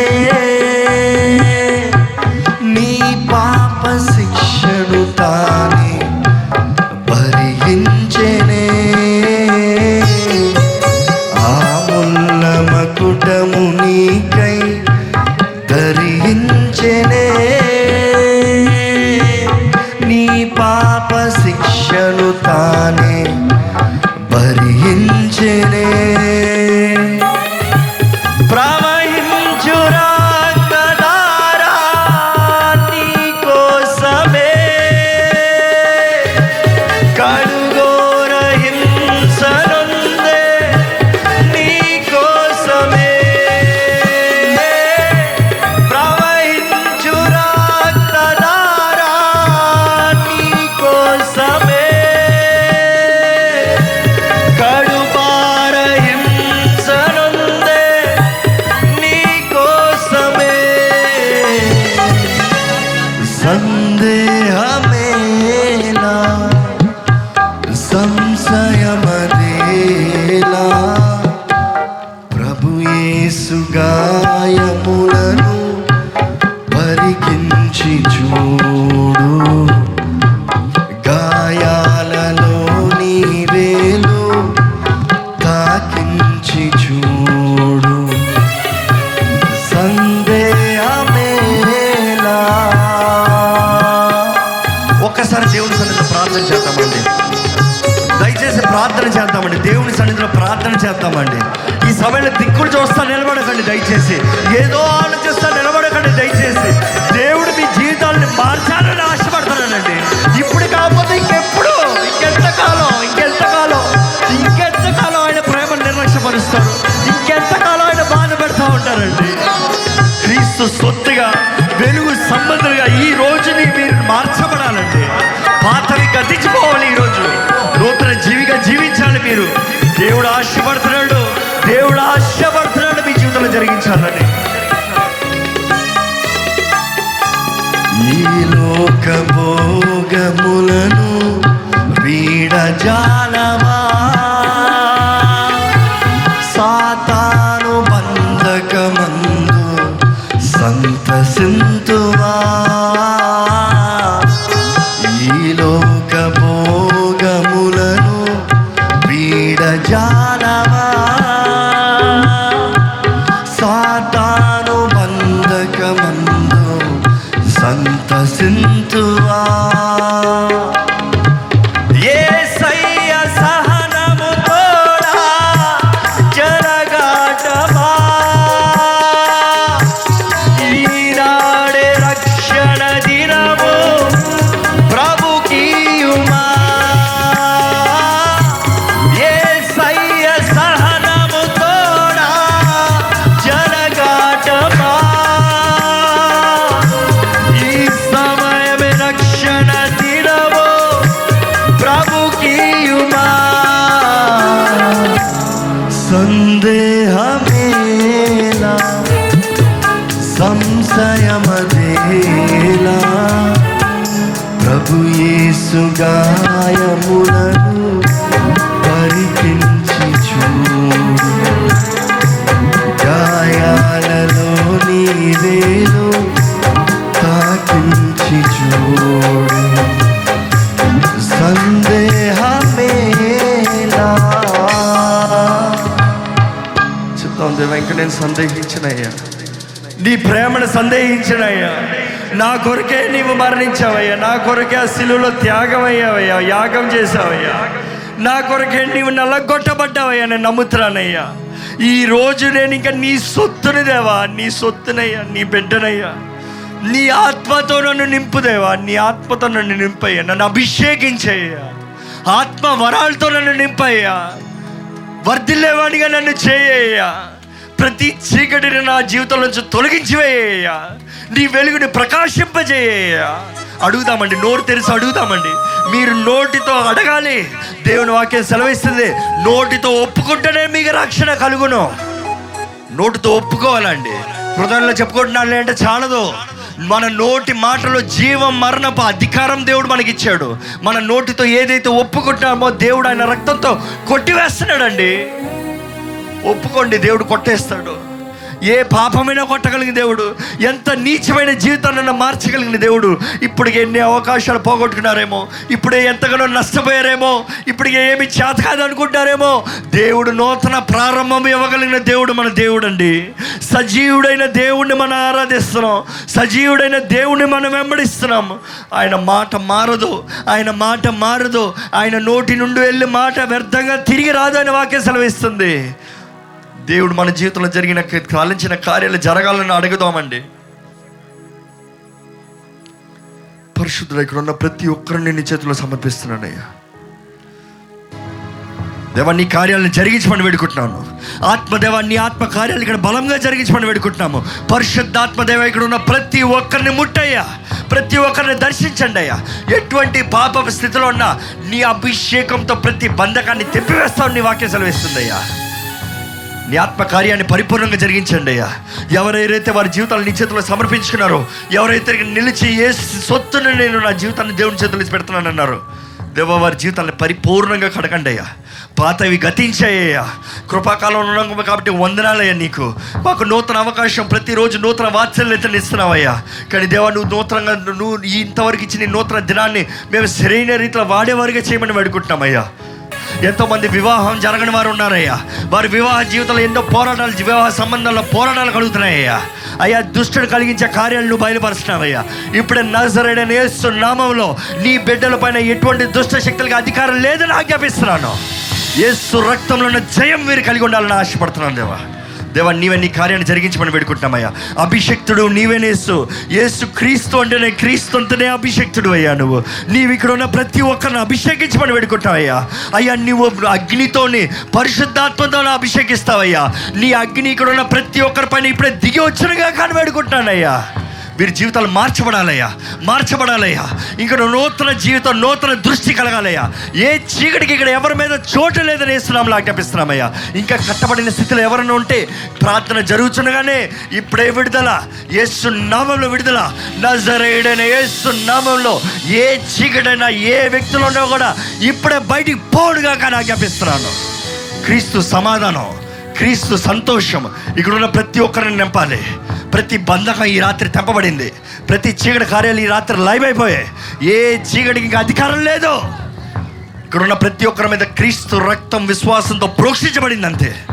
जाल నేను సందేహించినయ్యా. నీ ప్రేమను సందేహించినయ్యా. నా కొరకే నీవు మరణించావయ్యా. నా కొరకే ఆ శిలువలో త్యాగం అయ్యావయ్యా యాగం చేసావయ్యా నా కొరకే నీవు నల్లగొట్టబడ్డావయ్యా. నేను నమ్ముతున్నానయ్యా. ఈ రోజు నేను ఇంకా నీ సొత్తుని దేవా. నీ సొత్తునయ్యా. నీ బిడ్డనయ్యా. నీ ఆత్మతో నన్ను నింపుదేవా నీ ఆత్మతో నన్ను నింపయ్యా. నన్ను అభిషేకించయ్యా. ఆత్మ వరాలతో నన్ను నింపయ్యా. వర్ధిల్లేవాడిగా నన్ను చేయ్యా ప్రతి చీకటిని నా జీవితం నుంచి తొలగించివేయ్యా నీ వెలుగుని ప్రకాశింపజేయ్యా అడుగుదామండి నోరు తెరిచి అడుగుదామండి. మీరు నోటితో అడగాలి దేవుని వాక్యం సెలవిస్తుంది. నోటితో ఒప్పుకుంటేనే మీకు రక్షణ కలుగును. నోటితో ఒప్పుకోవాలండి. హృదయంలో చెప్పుకుంటున్నాను అంటే చాలదు. మన నోటి మాటలో జీవం మరణపు అధికారం దేవుడు మనకిచ్చాడు. మన నోటితో ఏదైతే ఒప్పుకుంటున్నామో దేవుడు ఆయన రక్తంతో కొట్టివేస్తున్నాడండి. ఒప్పుకోండి దేవుడు కొట్టేస్తాడు. ఏ పాపమైనా కొట్టగలిగిన దేవుడు ఎంత నీచమైన జీవితాన్ని మార్చగలిగిన దేవుడు ఇప్పటికి ఎన్ని అవకాశాలు పోగొట్టుకున్నారేమో ఇప్పుడే ఎంతగానో నష్టపోయారేమో ఇప్పటికే ఏమి చేత కాదు అనుకుంటారేమో దేవుడు నూతన ప్రారంభం ఇవ్వగలిగిన దేవుడు మన దేవుడు అండి సజీవుడైన దేవుణ్ణి మనం ఆరాధిస్తున్నాం సజీవుడైన దేవుణ్ణి మనం వెంబడిస్తున్నాం. ఆయన మాట మారదు ఆయన మాట మారదు ఆయన నోటి నుండి వెళ్ళి మాట వ్యర్థంగా తిరిగి రాదు అని వాక్య సెలవిస్తుంది. దేవుడు మన జీవితంలో జరిగిన కాలించిన కార్యాలు జరగాలని అడుగుదామండి. పరిశుద్ధులు ఇక్కడ ఉన్న ప్రతి ఒక్కరిని నీ చేతిలో సమర్పిస్తున్నానయ్యా దేవా నీ కార్యాలను జరిగించమని వేడుకుంటున్నాను. ఆత్మదేవ నీ ఆత్మ కార్యాలు ఇక్కడ బలంగా జరిగించమని వేడుకుంటున్నాము. పరిశుద్ధాత్మదేవ ఇక్కడ ఉన్న ప్రతి ఒక్కరిని ముట్టయ్యా. ప్రతి ఒక్కరిని దర్శించండి అయ్యా. ఎటువంటి పాప స్థితిలో ఉన్న నీ అభిషేకంతో ప్రతి బంధకాన్ని తెప్పివేస్తావు నీ వాక్యం సెలవిస్తుందయ్యా నీ ఆత్మ కార్యాన్ని పరిపూర్ణంగా జరిగించండి అయ్యా. ఎవరైతే వారి జీవితాలు నీ చేతిలో సమర్పించుకున్నారో ఎవరైతే నిలిచి ఏ సొత్తును నేను నా జీవితాన్ని దేవుని చేతులు పెడుతున్నానన్నారు దేవ వారి జీవితాన్ని పరిపూర్ణంగా కడకండి అయ్యా. పాతవి గతించాయ్యా కృపాకాలంలో ఉన్నాము కాబట్టి వందనాలయ్యా నీకు. మాకు నూతన అవకాశం ప్రతిరోజు నూతన వాత్సల్యతను ఇస్తున్నావయ్యా కానీ దేవా నువ్వు నూతనంగా నువ్వు ఇంతవరకు ఇచ్చిన నూతన దినాన్ని మేము సరైన రీతిలో వాడేవారిగా చేయమని వేడుకుంటున్నామయ్యా ఎంతోమంది వివాహం జరగని వారు ఉన్నారయ్యా. వారి వివాహ జీవితంలో ఎన్నో పోరాటాలు వివాహ సంబంధాల్లో పోరాటాలు కలుగుతున్నాయ్యా అయ్యా దుష్టుడు కలిగించే కార్యాలు నువ్వు బయలుపరుస్తున్నావయ్యా. ఇప్పుడే నజరైన యేసు నామంలో నీ బిడ్డల పైన ఎటువంటి దుష్ట శక్తులకు అధికారం లేదని ఆజ్ఞాపిస్తున్నాను. యేసు రక్తంలో ఉన్న జయం వీరు కలిగి ఉండాలని ఆశపడుతున్నాను దేవా. దేవా నీవే నీ కార్యాన్ని జరిగించమని పెట్టుకుంటున్నామయ్యా అభిషక్తుడు నీవేనేసు ఏసు క్రీస్తు అంటేనే క్రీస్తు అంటేనే అభిషక్తుడు అయ్యా నువ్వు. నీవు ఇక్కడ ఉన్న ప్రతి ఒక్కరిని అభిషేకించమని పెట్టుకుంటావయ్యా అయ్యా నువ్వు అగ్నితోని పరిశుద్ధాత్మతో అభిషేకిస్తావయ్యా. నీ అగ్ని ఇక్కడ ఉన్న ప్రతి ఒక్కరి పైన ఇప్పుడే దిగి వచ్చినగా కానీ పెట్టుకుంటానయ్యా వీరి జీవితాలు మార్చబడాలయ్యా మార్చబడాలయ్యా. ఇంకా నూతన జీవితం నూతన దృష్టి కలగాలయ్యా. ఏ చీకటికి ఇక్కడ ఎవరి మీద చోటు లేదని వేస్తున్నాంలా ఆజ్ఞాపిస్తున్నామయ్యా. ఇంకా కట్టబడిన స్థితిలో ఎవరైనా ఉంటే ప్రార్థన జరుగుతుండగానే ఇప్పుడే విడుదల. ఏసు నామంలో విడుదల. నజరేడైన యేసు నామంలో ఏ చీకటైనా ఏ వ్యక్తులు ఉన్నా కూడా ఇప్పుడే బయటికి పోడుగా కానీ ఆజ్ఞాపిస్తున్నాను. క్రీస్తు సమాధానం క్రీస్తు సంతోషం. ఇక్కడ ఉన్న ప్రతి ఒక్కరిని నింపాలి. ప్రతి బంధకం ఈ రాత్రి తెంపబడింది. ప్రతి చీకటి కార్యాలు ఈ రాత్రి లైవ్ అయిపోయాయి. ఏ చీకటికి ఇంకా అధికారం లేదు. ఇక్కడ ఉన్న ప్రతి ఒక్కరి మీద క్రీస్తు రక్తం విశ్వాసంతో ప్రోక్షించబడింది అంతే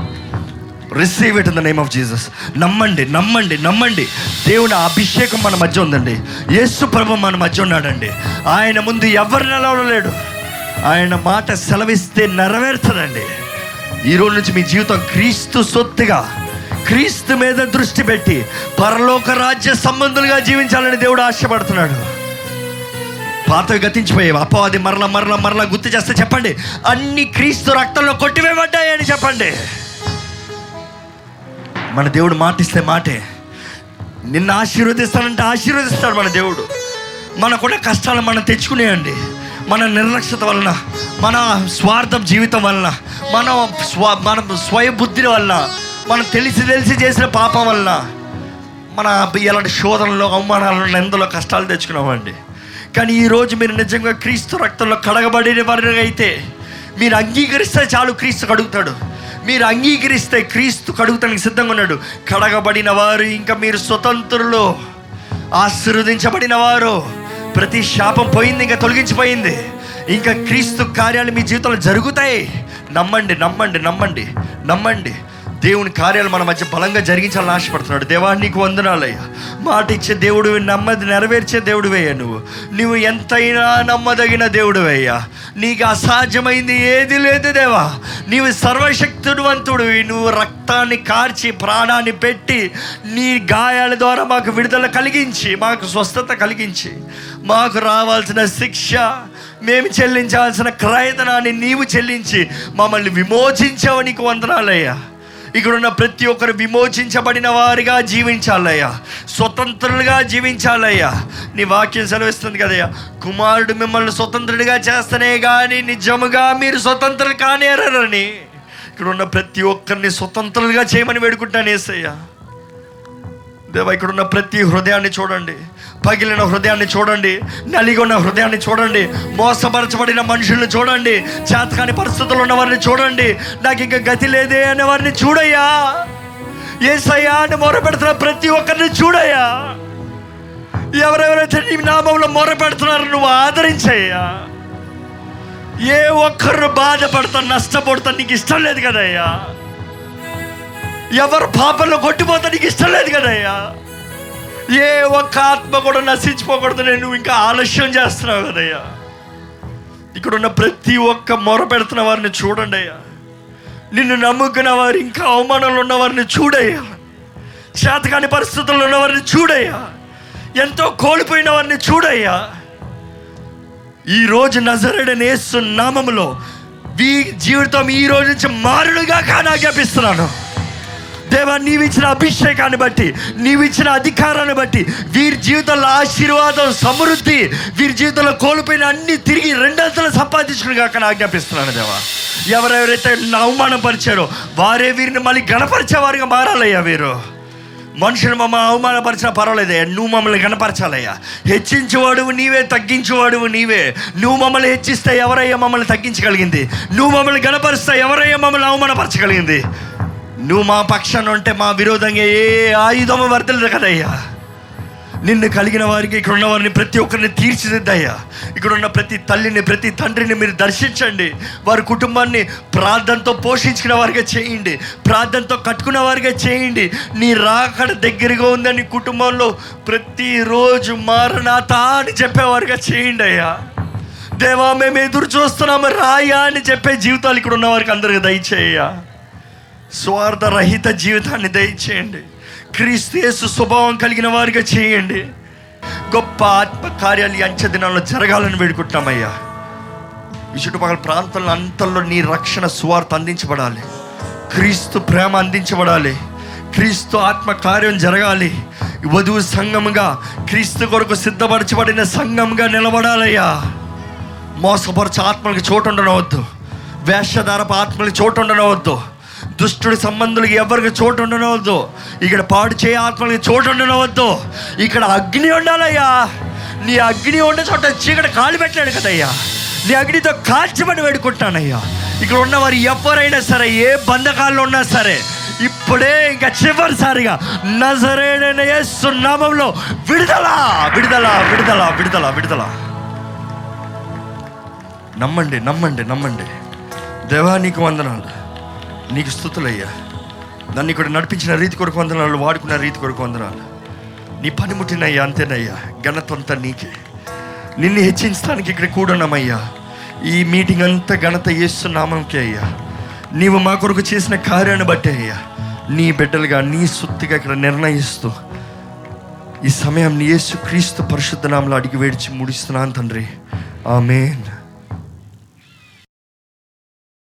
receive it in the name of Jesus నమ్మండి నమ్మండి నమ్మండి. దేవుని అభిషేకం మన మధ్య ఉందండి. యేసు ప్రభు మన మధ్య ఉన్నాడండి. ఆయన ముందు ఎవరు నిలవలేడు. ఆయన మాట సెలవిస్తే నెరవేరుతుందండి ఈ రోజు నుంచి మీ జీవితం క్రీస్తు సొత్తుగా క్రీస్తు మీద దృష్టి పెట్టి పరలోక రాజ్య సంబంధులుగా జీవించాలని దేవుడు ఆశపడుతున్నాడు. పాతవి గతించిపోయేవి. అపవాది మరల మరల మరల గుర్తు చేస్తే చెప్పండి. అన్ని క్రీస్తు రక్తంలో కొట్టివేయబడ్డాయని చెప్పండి. మన దేవుడు మాటిస్తే మాటే. నిన్ను ఆశీర్వదిస్తానంటే ఆశీర్వదిస్తాడు మన దేవుడు. మనకున్న కష్టాలు మనం తెచ్చుకునేయండి. మన నిర్లక్ష్యత వలన మన స్వార్థం జీవితం వలన మన స్వ మన స్వయ బుద్ధి వలన మనం తెలిసి తెలిసి చేసిన పాపం వలన మన ఇలాంటి శోధనలో అవమానాలు నిందలో కష్టాలు తెచ్చుకున్నామండి. కానీ ఈరోజు మీరు నిజంగా క్రీస్తు రక్తంలో కడగబడిన వారిగా అయితే మీరు అంగీకరిస్తే చాలు క్రీస్తు కడుగుతాడు. మీరు అంగీకరిస్తే క్రీస్తు కడుగుతానికి సిద్ధంగా ఉన్నాడు. కడగబడిన వారు ఇంకా మీరు స్వతంత్రులు ఆశీర్వదించబడిన వారు. ప్రతి శాపం పోయింది ఇంకా తొలగించిపోయింది. ఇంకా క్రీస్తు కార్యాలు మీ జీవితంలో జరుగుతాయి. నమ్మండి నమ్మండి నమ్మండి నమ్మండి. దేవుని కార్యాలు మన మధ్య బలంగా జరిగించాలని ఆశపడుతున్నాడు. దేవా నీకు వందనాలయ్యా. మాట ఇచ్చే దేవుడు నమ్మది నెరవేర్చే దేవుడివయ్యా నువ్వు. నువ్వు ఎంతైనా నమ్మదగిన దేవుడివయ్యా. నీకు అసాధ్యమైంది ఏది లేదు దేవా. నీవు సర్వశక్తుడువంతుడు నువ్వు రక్తాన్ని కార్చి ప్రాణాన్ని పెట్టి నీ గాయాల ద్వారా మాకు విడుదల కలిగించి మాకు స్వస్థత కలిగించి మాకు రావాల్సిన శిక్ష మేము చెల్లించాల్సిన క్రయతనాన్ని నీవు చెల్లించి మమ్మల్ని విమోచించావు నీకు వందనాలయ్యా. ఇక్కడున్న ప్రతి ఒక్కరు విమోచించబడిన వారిగా జీవించాలయ్యా. స్వతంత్రులుగా జీవించాలయ్యా. నీ వాక్యం సెలవిస్తుంది కదయ్యా. కుమారుడు మిమ్మల్ని స్వతంత్రుడిగా చేస్తనే కానీ నిజముగా మీరు స్వతంత్రులు కానేరని ఇక్కడ ఉన్న ప్రతి ఒక్కరిని స్వతంత్రులుగా చేయమని వేడుకుంటాను ఏసయ్యా. దేవా ఇక్కడ ఉన్న ప్రతి హృదయాన్ని చూడండి. పగిలిన హృదయాన్ని చూడండి. నలిగి ఉన్న హృదయాన్ని చూడండి. మోసపరచబడిన మనుషుల్ని చూడండి. చేతకాని పరిస్థితులు ఉన్నవారిని చూడండి. నాకు ఇంకా గతి లేదే అనే వారిని చూడయ్యా. ఏసయ్యా అని మొరపెడుతున్న ప్రతి ఒక్కరిని చూడయ్యా. ఎవరెవరైతే నీ నామంలో మొరపెడుతున్నారు నువ్వు ఆదరించయ్యా. ఏ ఒక్కరు బాధపడతా నష్టపడతా నీకు ఇష్టం లేదు కదయ్యా. ఎవరు పాపంలో కొట్టిపోతా నీకు ఇష్టం లేదు కదయ్యా? ఏ ఒక్క ఆత్మ కూడా నశించిపోకూడదు నేను నువ్వు ఇంకా ఆలస్యం చేస్తున్నావు కదయ్యా. ఇక్కడ ఉన్న ప్రతి ఒక్క మొర పెడుతున్న వారిని చూడండి అయ్యా నిన్ను నమ్ముకున్న వారు ఇంకా అవమానంలో ఉన్నవారిని చూడయ్యా. చేతకాని పరిస్థితుల్లో ఉన్నవారిని చూడయ్యా. ఎంతో కోల్పోయిన వారిని చూడయ్యా. ఈ రోజు నజరడని యేసు నామములో వీ జీవితం ఈ రోజు నుంచి మారుడుగా కానాజ్ఞాపిస్తున్నాను దేవా నీవిచ్చిన అభిషేకాన్ని బట్టి నీవిచ్చిన అధికారాన్ని బట్టి వీరి జీవితంలో ఆశీర్వాదం సమృద్ధి వీరి జీవితంలో కోల్పోయిన అన్ని తిరిగి రెండంతలు సంపాదించుకుని కాక ఆజ్ఞాపిస్తున్నాను దేవా. ఎవరెవరైతే అవమానం అవమానపరిచారో వారే వీరిని మళ్ళీ గణపరిచేవారిగా మారాలయ్యా వీరు. మనుషులు మమ్మ అవమానపరిచినా పర్వాలేదయ్యా నువ్వు మమ్మల్ని కనపరచాలయ్యా హెచ్చించేవాడువు నీవే తగ్గించేవాడువు నీవే. నువ్వు మమ్మల్ని హెచ్చిస్తే ఎవరయ్యా మమ్మల్ని తగ్గించగలిగింది? నువ్వు మమ్మల్ని గణపరిస్తే ఎవరయ్యా మమ్మల్ని అవమానపరచగలిగింది? నువ్వు మా పక్షాన ఉంటే మా విరోధంగా ఏ ఆయుధము వర్దలదు కదయ్యా నిన్ను కలిగిన వారికి ఇక్కడ ఉన్న వారిని ప్రతి ఒక్కరిని తీర్చిదిద్దయ్యా. ఇక్కడ ఉన్న ప్రతి తల్లిని ప్రతి తండ్రిని మీరు దర్శించండి. వారి కుటుంబాన్ని ప్రార్థనతో పోషించిన వారిగా చేయండి. ప్రార్థనతో కట్టుకున్న వారిగా చేయండి. నీ రాకడ దగ్గరగా ఉందని కుటుంబంలో ప్రతిరోజు మారనాథ అని చెప్పేవారిగా చేయండి అయ్యా. దేవా మేము ఎదురు చూస్తున్నాము. రాయా అని చెప్పే జీవితాలు ఇక్కడ ఉన్న వారికి అందరికీ దయచేయ్యా. స్వార్థ రహిత జీవితాన్ని దయచేయండి. క్రీస్తు యేసు స్వభావం కలిగిన వారిగా చేయండి. గొప్ప ఆత్మ కార్యాలు అంచె దినాల్లో జరగాలని వేడుకుంటున్నామయ్యా. ఈ చుట్టుపక్కల ప్రాంతంలో అంతల్లో నీ రక్షణ స్వార్థ అందించబడాలి. క్రీస్తు ప్రేమ అందించబడాలి. క్రీస్తు ఆత్మ కార్యం జరగాలి. వధువు సంఘముగా క్రీస్తు కొరకు సిద్ధపరచబడిన సంఘంగా నిలబడాలయ్యా. మోసపరచ ఆత్మలకు చోటు ఉండనవద్దు. వేషధారపు ఆత్మలకు చోటు ఉండనవద్దు. దుష్టుడి సంబంధులకి ఎవరికి చోటు ఉండనవద్దు. ఇక్కడ పాడు చేయ ఆత్మలకి చోటు ఉండనవద్దు. ఇక్కడ అగ్ని ఉండాలయ్యా. నీ అగ్ని ఉండే చోట చీకటి కాలు పెట్టాడు కదయ్యా. నీ అగ్నితో కాల్చమని వేడుకుంటానయ్యా. ఇక్కడ ఉన్నవారు ఎవరైనా సరే ఏ బంధకాల్లో ఉన్నా సరే ఇప్పుడే ఇంకా చివరిసారిగా నజరేడైన యేసు నామంలో విడుదల విడుదల విడుదల విడుదల విడుదల. నమ్మండి నమ్మండి నమ్మండి. దేవా నీకు వందనాలు. నీకు స్థుతులయ్యా. నన్ను ఇక్కడ నడిపించిన రీతి కొరకు వందనాలు వాడుకున్న రీతి కొరకు వందనాలు. నీ పనిముట్టినయ్యా అంతేనయ్యా. ఘనత నీకే. నిన్ను హెచ్చించడానికి ఇక్కడ కూడున్నామయ్యా. ఈ మీటింగ్ అంతా ఘనత చేస్తున్నామంకే అయ్యా. నీవు మా కొరకు చేసిన కార్యాన్ని బట్టే అయ్యా. నీ బిడ్డలుగా నీ సుత్తిగా ఇక్కడ నిర్ణయిస్తూ ఈ సమయం యేసు క్రీస్తు పరిశుద్ధ నామలో అడిగి వేడిచి ముడిస్తున్నాను తండ్రి. ఆమెన్.